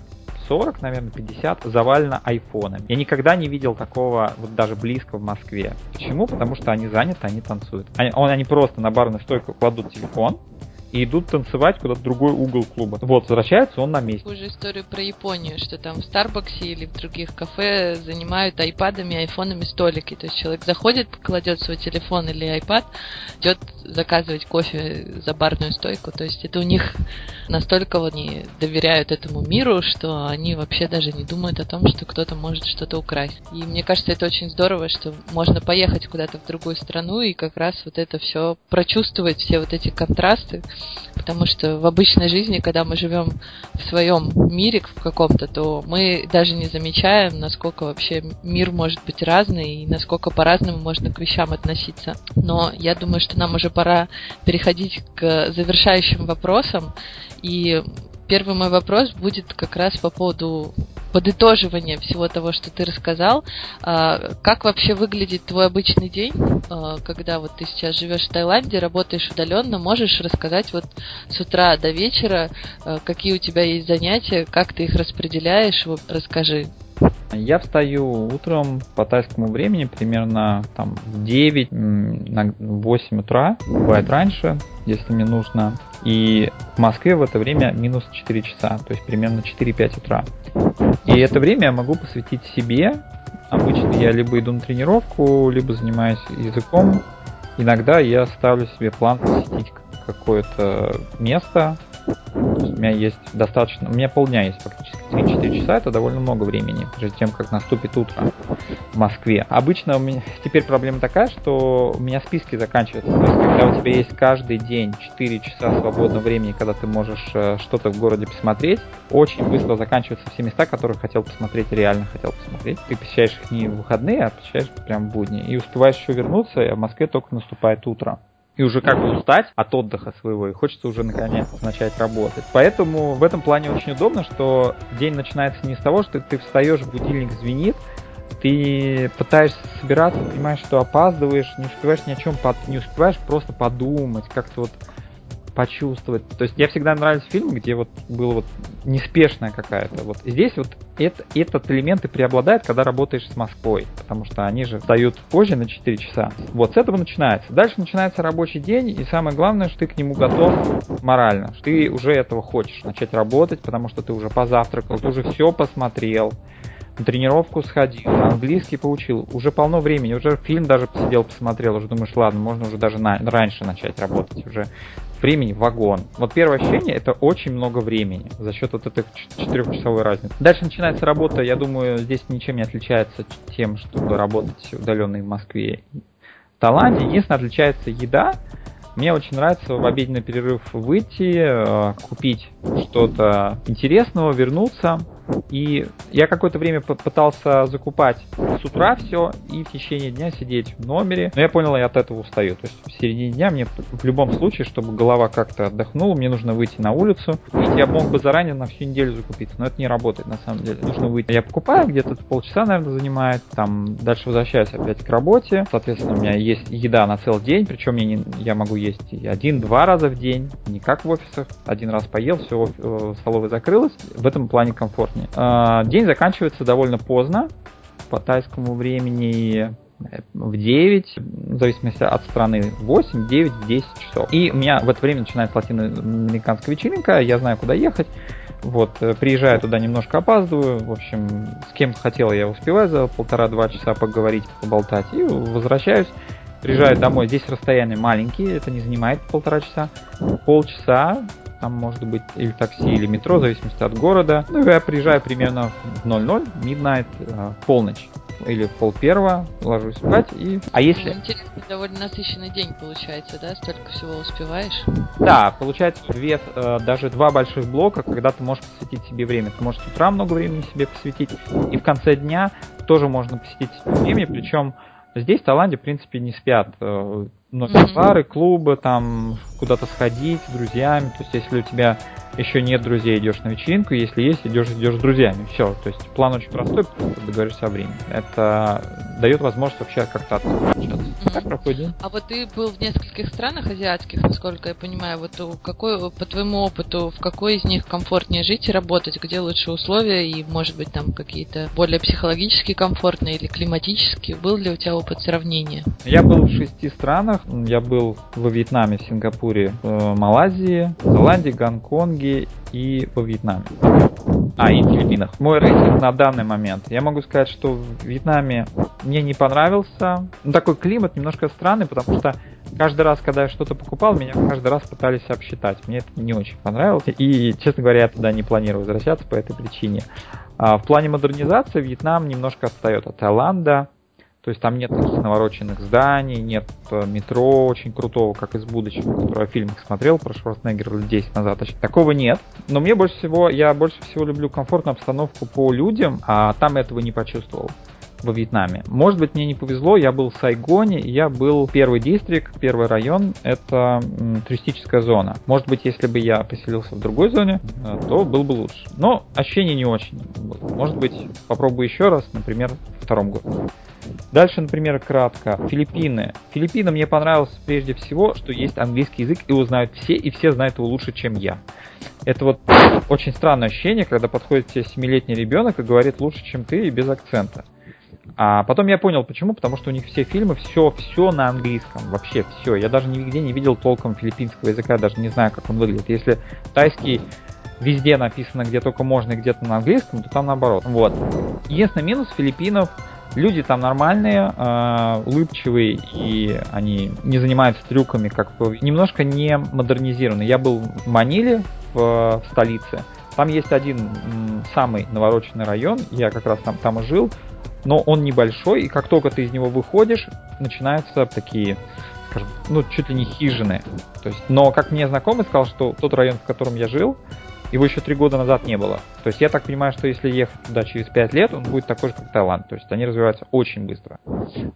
40, наверное, 50 завалено айфонами. Я никогда не видел такого вот даже близко в Москве. Почему? Потому что они заняты, они танцуют. Они, они просто на барную стойку кладут телефон, и идут танцевать куда-то в другой угол клуба. Вот, возвращается он на месте. Уже историю про Японию, что там в Старбаксе или в других кафе занимают айпадами, айфонами столики. То есть человек заходит, кладет свой телефон или айпад, идет заказывать кофе за барную стойку. То есть это у них настолько вот они доверяют этому миру, что они вообще даже не думают о том, что кто-то может что-то украсть. И мне кажется, это очень здорово, что можно поехать куда-то в другую страну и как раз вот это все прочувствовать, все вот эти контрасты, Потому что в обычной жизни, когда мы живем в своем мире в каком-то, то мы даже не замечаем, насколько вообще мир может быть разный и насколько по-разному можно к вещам относиться. Но я думаю, что нам уже пора переходить к завершающим вопросам. И первый мой вопрос будет как раз по поводу подытоживания всего того, что ты рассказал. А, как вообще выглядит твой обычный день, а, когда вот ты сейчас живешь в Таиланде, работаешь удаленно, можешь рассказать вот с утра до вечера, а, какие у тебя есть занятия, как ты их распределяешь, расскажи. Я встаю утром по тайскому времени примерно там в 9, на 8 утра, бывает раньше, если мне нужно. И в Москве в это время минус 4 часа, то есть примерно 4-5 утра. И это время я могу посвятить себе. Обычно я либо иду на тренировку, либо занимаюсь языком. Иногда я ставлю себе план посетить какое-то место, у меня есть достаточно, у меня полдня есть фактически 3-4 часа, это довольно много времени, прежде тем, как наступит утро в Москве. Обычно у меня теперь проблема такая, что у меня списки заканчиваются. То есть, когда у тебя есть каждый день 4 часа свободного времени, когда ты можешь э, что-то в городе посмотреть, очень быстро заканчиваются все места, которые хотел посмотреть, реально хотел посмотреть. Ты посещаешь их не в выходные, а посещаешь прям в будни. И успеваешь еще вернуться, и в Москве только наступает утро и уже как бы устать от отдыха своего, и хочется уже наконец начать работать. Поэтому в этом плане очень удобно, что день начинается не с того, что ты встаешь, будильник звенит, ты пытаешься собираться, понимаешь, что опаздываешь, не успеваешь ни о чем, не успеваешь просто подумать, как-то вот почувствовать. То есть мне всегда нравились фильмы, где вот было вот неспешная какая-то. Вот здесь вот это, этот элемент и преобладает, когда работаешь с Москвой, потому что они же дают позже на 4 часа. Вот с этого начинается. Дальше начинается рабочий день, и самое главное, что ты к нему готов морально, что ты уже этого хочешь начать работать, потому что ты уже позавтракал, ты уже все посмотрел, на тренировку сходил, английский поучил, уже полно времени, уже фильм даже посидел, посмотрел, уже думаешь, ладно, можно уже даже на, раньше начать работать, уже времени вагон. Вот первое ощущение это очень много времени за счет вот этой четырехчасовой разницы. Дальше начинается работа, я думаю, здесь ничем не отличается тем, чтобы работать удаленно в Москве в Таиланде. Единственное, отличается еда. Мне очень нравится в обеденный перерыв выйти, э, купить что-то интересного, вернуться, и я какое-то время пытался закупать с утра все и в течение дня сидеть в номере. Но я понял, я от этого устаю. То есть в середине дня мне в любом случае, чтобы голова как-то отдохнула, мне нужно выйти на улицу. И я мог бы заранее на всю неделю закупиться, но это не работает на самом деле. Нужно выйти. Я покупаю, где-то полчаса, наверное, занимает. Там дальше возвращаюсь опять к работе. Соответственно, у меня есть еда на целый день, причем я, не, я могу есть один-два раза в день, не как в офисах. Один раз поел, все, э, столовая закрылась. В этом плане комфорт день заканчивается довольно поздно, по тайскому времени э, в 9, в зависимости от страны, 8, 9, 10 часов. И у меня в это время начинается латиноамериканская вечеринка, я знаю, куда ехать. Вот, э, приезжаю туда, немножко опаздываю. В общем, с кем хотел, я успеваю за полтора-два часа поговорить, поболтать. И возвращаюсь. приезжаю домой, здесь расстояние маленькие, это не занимает полтора часа, полчаса, там может быть или такси, или метро, в зависимости от города. Ну, я приезжаю примерно в 00, midnight, э, полночь или пол первого, ложусь спать и... А если... Ну, интересно, довольно насыщенный день получается, да? Столько всего успеваешь? Да, получается две, э, даже два больших блока, когда ты можешь посвятить себе время. Ты можешь с утра много времени себе посвятить, и в конце дня тоже можно посвятить время, причем здесь, в Таиланде, в принципе, не спят. Э, носят пары, клубы, там куда-то сходить с друзьями. То есть, если у тебя еще нет друзей, идешь на вечеринку, если есть, идешь, идешь с друзьями. Все. То есть план очень простой, просто договоришься о времени. Это дает возможность вообще как-то общаться. Так проходит день. А вот ты был в нескольких странах азиатских, насколько я понимаю. Вот какой, по твоему опыту, в какой из них комфортнее жить и работать, где лучше условия и, может быть, там какие-то более психологически комфортные или климатические? Был ли у тебя опыт сравнения? Я был в шести странах. Я был во Вьетнаме, Сингапуре, Малайзии, Таиланде, Гонконге и во Вьетнаме. А, и в Филиппинах. Мой рейтинг на данный момент. Я могу сказать, что в Вьетнаме мне не понравился. Ну, такой климат немножко странный, потому что каждый раз, когда я что-то покупал, меня каждый раз пытались обсчитать. Мне это не очень понравилось. И, честно говоря, я туда не планирую возвращаться по этой причине. А в плане модернизации Вьетнам немножко отстает от Таиланда. То есть там нет таких навороченных зданий, нет э, метро очень крутого, как из будущего, который я в смотрел про Шварценеггера лет 10 назад. Такого нет. Но мне больше всего, я больше всего люблю комфортную обстановку по людям, а там этого не почувствовал во Вьетнаме. Может быть, мне не повезло, я был в Сайгоне, я был первый дистрикт, первый район, это туристическая зона. Может быть, если бы я поселился в другой зоне, э, то был бы лучше. Но ощущение не очень. Может быть, попробую еще раз, например, в втором году. Дальше, например, кратко. Филиппины. Филиппины мне понравилось прежде всего, что есть английский язык, и его знают все, и все знают его лучше, чем я. Это вот очень странное ощущение, когда подходит тебе семилетний ребенок и говорит лучше, чем ты, и без акцента. А потом я понял, почему, потому что у них все фильмы, все, все на английском, вообще все. Я даже нигде не видел толком филиппинского языка, даже не знаю, как он выглядит. Если тайский везде написано, где только можно, и где-то на английском, то там наоборот. Вот. Единственный минус Филиппинов Люди там нормальные, э, улыбчивые, и они не занимаются трюками, как бы немножко не модернизированы. Я был в Маниле, в, столице. Там есть один самый навороченный район, я как раз там, там и жил, но он небольшой, и как только ты из него выходишь, начинаются такие, скажем, ну, чуть ли не хижины. То есть, но как мне знакомый сказал, что тот район, в котором я жил, его еще три года назад не было. То есть я так понимаю, что если ехать туда через пять лет, он будет такой же, как Таиланд. То есть они развиваются очень быстро.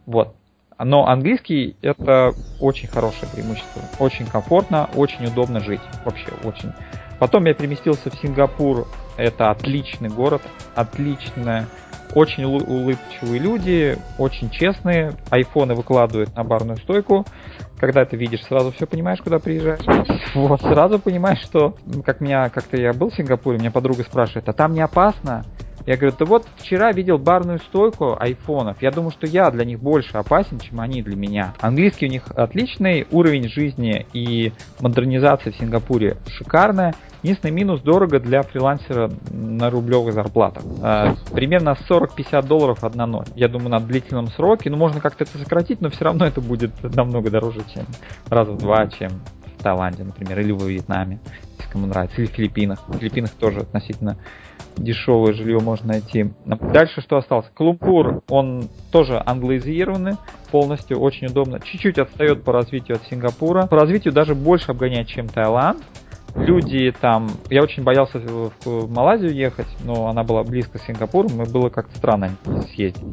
Вот. Но английский это очень хорошее преимущество. Очень комфортно, очень удобно жить. Вообще очень. Потом я переместился в Сингапур. Это отличный город, отличная очень улыбчивые люди, очень честные. Айфоны выкладывают на барную стойку. Когда ты видишь, сразу все понимаешь, куда приезжаешь. Вот, сразу понимаешь, что, как меня, как-то я был в Сингапуре, меня подруга спрашивает, а там не опасно? Я говорю, да вот вчера видел барную стойку айфонов. Я думаю, что я для них больше опасен, чем они для меня. Английский у них отличный, уровень жизни и модернизация в Сингапуре шикарная. Единственный минус дорого для фрилансера на рублевых зарплатах. А, примерно 40-50 долларов одна ночь. Я думаю, на длительном сроке, ну можно как-то это сократить, но все равно это будет намного дороже, чем раза в два, чем в Таиланде, например, или во Вьетнаме, если кому нравится, или в Филиппинах. В Филиппинах тоже относительно дешевое жилье можно найти. Дальше что осталось? Клумпур, он тоже англоизированный, полностью очень удобно. Чуть-чуть отстает по развитию от Сингапура. По развитию даже больше обгоняет, чем Таиланд. Люди там... Я очень боялся в Малайзию ехать, но она была близко к Сингапуру, мы было как-то странно съездить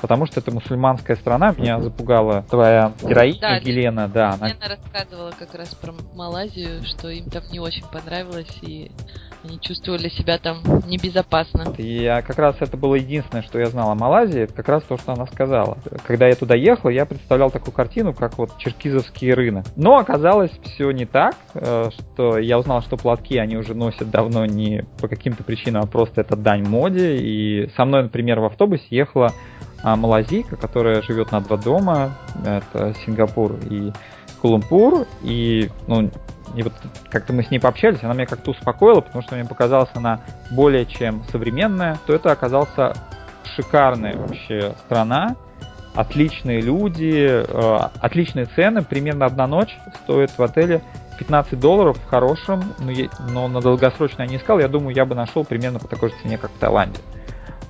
потому что это мусульманская страна. Меня запугала твоя героиня да, Елена. Да, она... рассказывала как раз про Малайзию, что им там не очень понравилось, и они чувствовали себя там небезопасно. И я как раз это было единственное, что я знал о Малайзии, это как раз то, что она сказала. Когда я туда ехал, я представлял такую картину, как вот черкизовский рынок. Но оказалось все не так, э, что я узнал, что платки они уже носят давно не по каким-то причинам, а просто это дань моде. И со мной, например, в автобусе ехала а малазийка, которая живет на два дома, это Сингапур и Кулумпур, и, ну, и вот как-то мы с ней пообщались, она меня как-то успокоила, потому что мне показалась она более чем современная, то это оказался шикарная вообще страна, отличные люди, э, отличные цены. Примерно одна ночь стоит в отеле 15 долларов в хорошем, но, но на долгосрочно я не искал. Я думаю, я бы нашел примерно по такой же цене, как в Таиланде.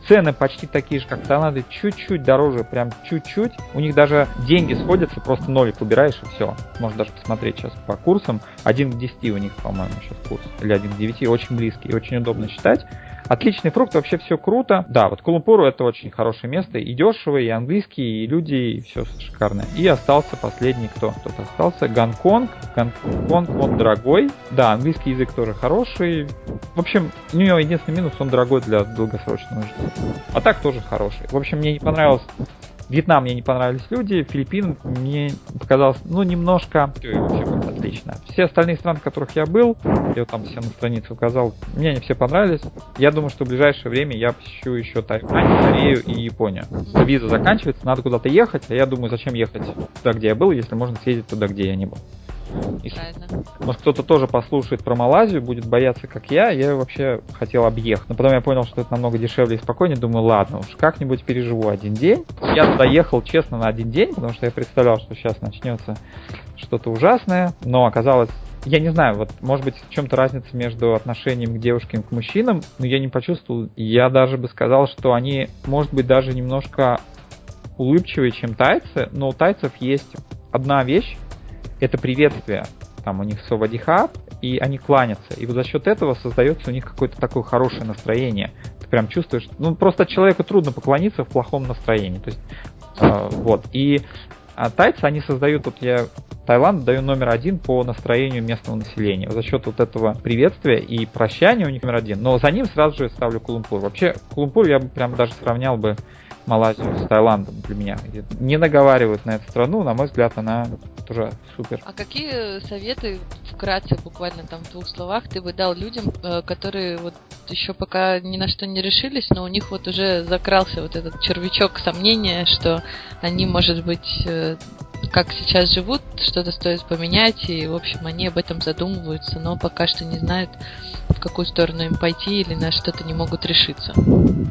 Цены почти такие же, как в Таиланде, чуть-чуть дороже, прям чуть-чуть. У них даже деньги сходятся, просто нолик убираешь и все. Можно даже посмотреть сейчас по курсам. 1 к 10 у них, по-моему, сейчас курс. Или 1 к 9, очень близкий, очень удобно считать. Отличный фрукт, вообще все круто. Да, вот Кулумпуру это очень хорошее место. И дешево, и английский, и люди, и все шикарное. И остался последний кто? Кто-то остался. Гонконг. Гонконг, он дорогой. Да, английский язык тоже хороший. В общем, у него единственный минус, он дорогой для долгосрочного жилья. А так тоже хороший. В общем, мне не понравилось Вьетнам мне не понравились люди, Филиппины мне показалось, ну, немножко вообще отлично. Все остальные страны, в которых я был, я там все на странице указал, мне они все понравились. Я думаю, что в ближайшее время я посещу еще Тайвань, Корею и Японию. Виза заканчивается, надо куда-то ехать, а я думаю, зачем ехать туда, где я был, если можно съездить туда, где я не был. Правильно. Может, кто-то тоже послушает про Малайзию, будет бояться, как я. Я вообще хотел объехать. Но потом я понял, что это намного дешевле и спокойнее. Думаю, ладно, уж как-нибудь переживу один день. Я туда ехал, честно, на один день, потому что я представлял, что сейчас начнется что-то ужасное. Но оказалось, я не знаю, вот может быть в чем-то разница между отношением к девушкам и к мужчинам, но я не почувствовал. Я даже бы сказал, что они, может быть, даже немножко улыбчивее, чем тайцы, но у тайцев есть одна вещь, это приветствие. Там у них совадихаб, и они кланятся. И вот за счет этого создается у них какое-то такое хорошее настроение. Ты прям чувствуешь, ну просто человеку трудно поклониться в плохом настроении. То есть, э, вот. И а тайцы, они создают, вот я Таиланд даю номер один по настроению местного населения. За счет вот этого приветствия и прощания у них номер один. Но за ним сразу же ставлю Кулумпур. Вообще, Кулумпур я бы прям даже сравнял бы Малайзию с Таиландом для меня. Не наговаривают на эту страну, на мой взгляд, она тоже супер. А какие советы вкратце, буквально там в двух словах, ты бы дал людям, э, которые вот еще пока ни на что не решились, но у них вот уже закрался вот этот червячок сомнения, что они, может быть, э, как сейчас живут, что-то стоит поменять, и, в общем, они об этом задумываются, но пока что не знают, в какую сторону им пойти или на что-то не могут решиться.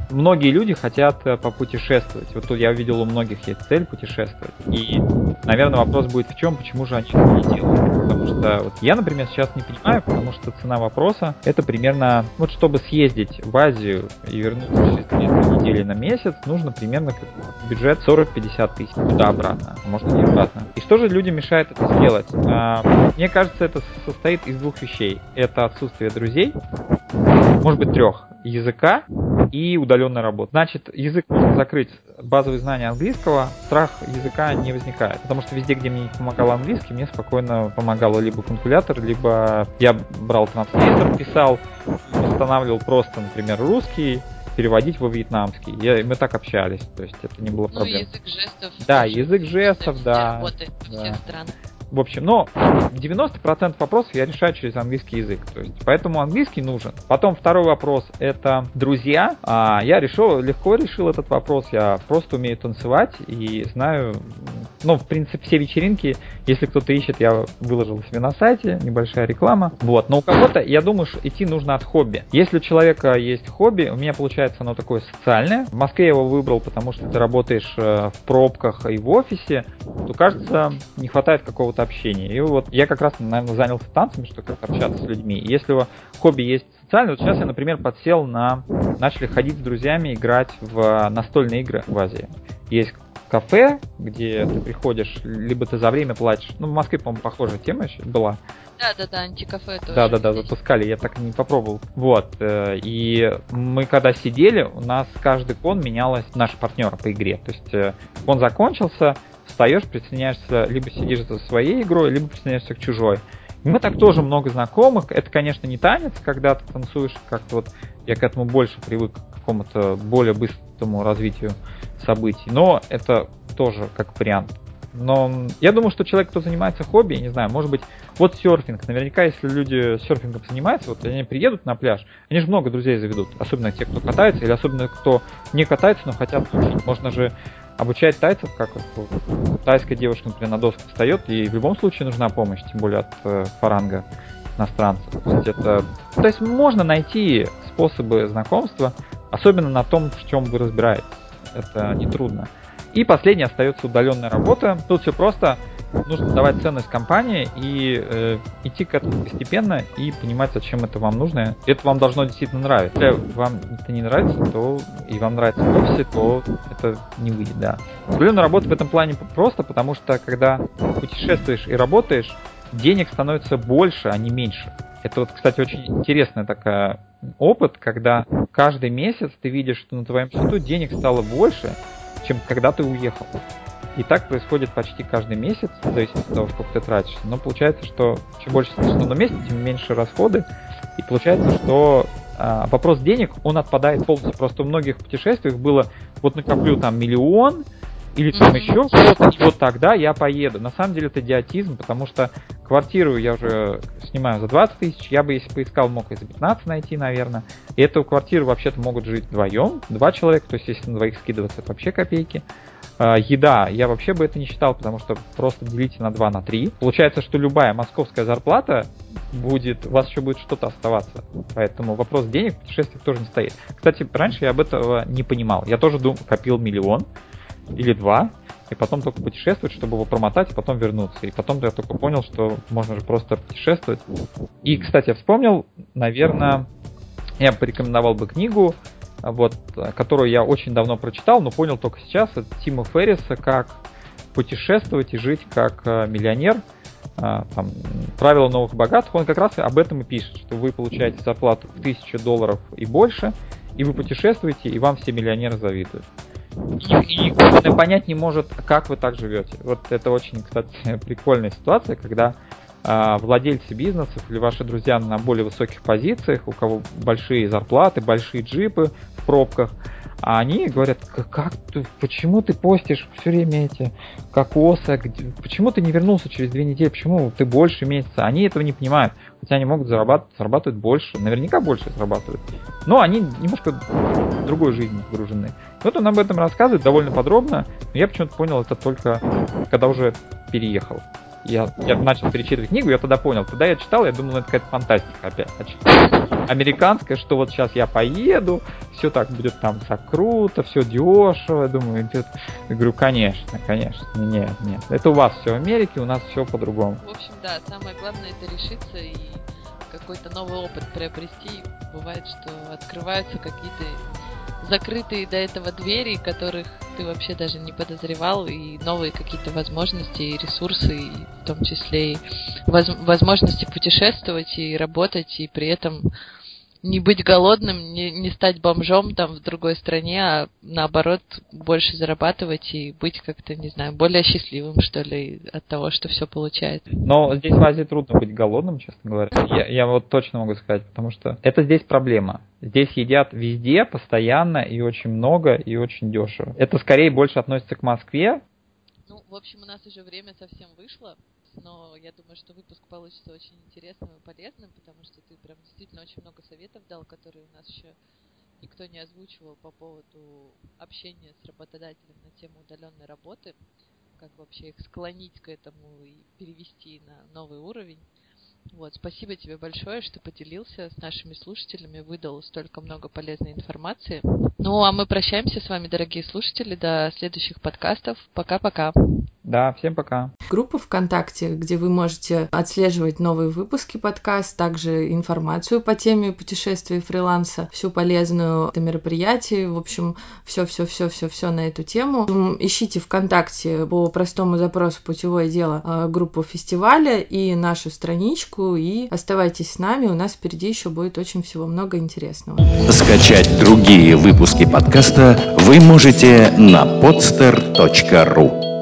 Многие люди хотят э, попутешествовать. Вот тут я увидел у многих есть цель путешествовать. И, наверное, вопрос будет в чем, почему же они это не делают. Потому что вот я, например, сейчас не понимаю, потому что цена вопроса это примерно, вот чтобы съездить в Азию и вернуться через 3 недели на месяц, нужно примерно бюджет 40-50 тысяч туда-обратно, а может и обратно. И что же людям мешает это сделать? А, мне кажется, это состоит из двух вещей. Это отсутствие друзей, может быть трех, языка и удаленная работа. Значит, язык можно закрыть, базовые знания английского, страх языка не возникает. Потому что везде, где мне помогал английский, мне спокойно помогало либо калькулятор, либо я брал транслейтер, писал, восстанавливал просто, например, русский, переводить во вьетнамский. Я, мы так общались, то есть это не было проблем. Ну, язык жестов. Да, язык жестов, да. Работает да. всех странах. В общем, но 90% вопросов я решаю через английский язык. То есть, поэтому английский нужен. Потом второй вопрос это друзья. А, я решил, легко решил этот вопрос. Я просто умею танцевать и знаю, ну, в принципе, все вечеринки, если кто-то ищет, я выложил себе на сайте, небольшая реклама. Вот, но у кого-то, я думаю, что идти нужно от хобби. Если у человека есть хобби, у меня получается оно такое социальное. В Москве я его выбрал, потому что ты работаешь э, в пробках и в офисе, то кажется, не хватает какого-то общения. И вот я как раз, наверное, занялся танцами, что как общаться с людьми. Если у хобби есть социальное, вот сейчас я, например, подсел на... Начали ходить с друзьями, играть в настольные игры в Азии. Есть кафе, где ты приходишь, либо ты за время платишь. Ну, в Москве, по-моему, похожая тема была. Да, да, да, антикафе тоже. Да, да, да, запускали, я так и не попробовал. Вот. Э, и мы когда сидели, у нас каждый кон менялась наш партнер по игре. То есть э, кон закончился, встаешь, присоединяешься, либо сидишь за своей игрой, либо присоединяешься к чужой. И мы так тоже много знакомых. Это, конечно, не танец, когда ты танцуешь как-то вот... Я к этому больше привык, какому-то более быстрому развитию событий. Но это тоже как вариант. Но я думаю, что человек, кто занимается хобби, не знаю, может быть, вот серфинг. Наверняка, если люди серфингом занимаются, вот они приедут на пляж, они же много друзей заведут. Особенно те, кто катается, или особенно кто не катается, но хотят учить. Можно же обучать тайцев, как вот, тайская девушка, например, на доску встает, и в любом случае нужна помощь, тем более от э, фаранга иностранцев. То есть, это, то есть можно найти способы знакомства, особенно на том, в чем вы разбираетесь. Это нетрудно. И последнее остается удаленная работа. Тут все просто. Нужно давать ценность компании и э, идти к этому постепенно и понимать, зачем это вам нужно. Это вам должно действительно нравиться. Если вам это не нравится, то и вам нравится в офисе, то это не выйдет, да. Удаленная работа в этом плане просто, потому что когда путешествуешь и работаешь, денег становится больше, а не меньше. Это вот, кстати, очень интересный такой опыт, когда каждый месяц ты видишь, что на твоем счету денег стало больше, чем когда ты уехал. И так происходит почти каждый месяц, в зависимости от того, сколько ты тратишь. Но получается, что чем больше ты на месяц, тем меньше расходы. И получается, что а, вопрос денег, он отпадает полностью. Просто у многих путешествиях было, вот накоплю там миллион, или там mm-hmm. еще что-то, и вот тогда я поеду. На самом деле это идиотизм, потому что квартиру я уже снимаю за 20 тысяч, я бы, если поискал, мог и за 15 найти, наверное. И эту квартиру вообще-то могут жить вдвоем, два человека, то есть если на двоих скидываться, это вообще копейки. А, еда, я вообще бы это не считал, потому что просто делите на 2, на 3. Получается, что любая московская зарплата будет, у вас еще будет что-то оставаться. Поэтому вопрос денег в путешествиях тоже не стоит. Кстати, раньше я об этого не понимал. Я тоже думал, копил миллион, или два, и потом только путешествовать, чтобы его промотать, и потом вернуться. И потом я только понял, что можно же просто путешествовать. И, кстати, я вспомнил, наверное, я порекомендовал бы книгу, вот, которую я очень давно прочитал, но понял только сейчас, от Тима Ферриса «Как путешествовать и жить как э, миллионер». А, там, правила новых богатых, он как раз об этом и пишет, что вы получаете зарплату в 1000 долларов и больше, и вы путешествуете, и вам все миллионеры завидуют и, и понять не может, как вы так живете. Вот это очень, кстати, прикольная ситуация, когда э, владельцы бизнесов или ваши друзья на более высоких позициях, у кого большие зарплаты, большие джипы в пробках, а они говорят, как ты, почему ты постишь все время эти кокосы, почему ты не вернулся через две недели, почему ты больше месяца? Они этого не понимают, хотя они могут зарабатывать, зарабатывать больше, наверняка больше зарабатывают, но они немножко в другой жизни погружены. Вот он об этом рассказывает довольно подробно, но я почему-то понял это только когда уже переехал я, я начал перечитывать книгу, я тогда понял. Тогда я читал, я думал, ну, это какая-то фантастика опять. Американская, что вот сейчас я поеду, все так будет там все круто, все дешево. Я думаю, я говорю, конечно, конечно. Нет, нет. Это у вас все в Америке, у нас все по-другому. В общем, да, самое главное это решиться и какой-то новый опыт приобрести. Бывает, что открываются какие-то закрытые до этого двери, которых ты вообще даже не подозревал, и новые какие-то возможности и ресурсы, и в том числе и воз возможности путешествовать и работать, и при этом не быть голодным, не, не стать бомжом там в другой стране, а наоборот больше зарабатывать и быть как-то, не знаю, более счастливым, что ли, от того, что все получается. Но здесь в Азии трудно быть голодным, честно говоря. Я, я вот точно могу сказать, потому что это здесь проблема. Здесь едят везде, постоянно и очень много, и очень дешево. Это скорее больше относится к Москве. Ну, в общем, у нас уже время совсем вышло но я думаю, что выпуск получится очень интересным и полезным, потому что ты прям действительно очень много советов дал, которые у нас еще никто не озвучивал по поводу общения с работодателем на тему удаленной работы, как вообще их склонить к этому и перевести на новый уровень. Вот, спасибо тебе большое, что поделился с нашими слушателями, выдал столько много полезной информации. Ну, а мы прощаемся с вами, дорогие слушатели, до следующих подкастов. Пока-пока. Да, всем пока. Группа ВКонтакте, где вы можете отслеживать новые выпуски подкаста, также информацию по теме путешествия и фриланса, всю полезную это мероприятие, в общем, все-все-все-все-все на эту тему. Ищите ВКонтакте по простому запросу «Путевое дело» а, группу фестиваля и нашу страничку, и оставайтесь с нами, у нас впереди еще будет очень всего много интересного. Скачать другие выпуски подкаста вы можете на podster.ru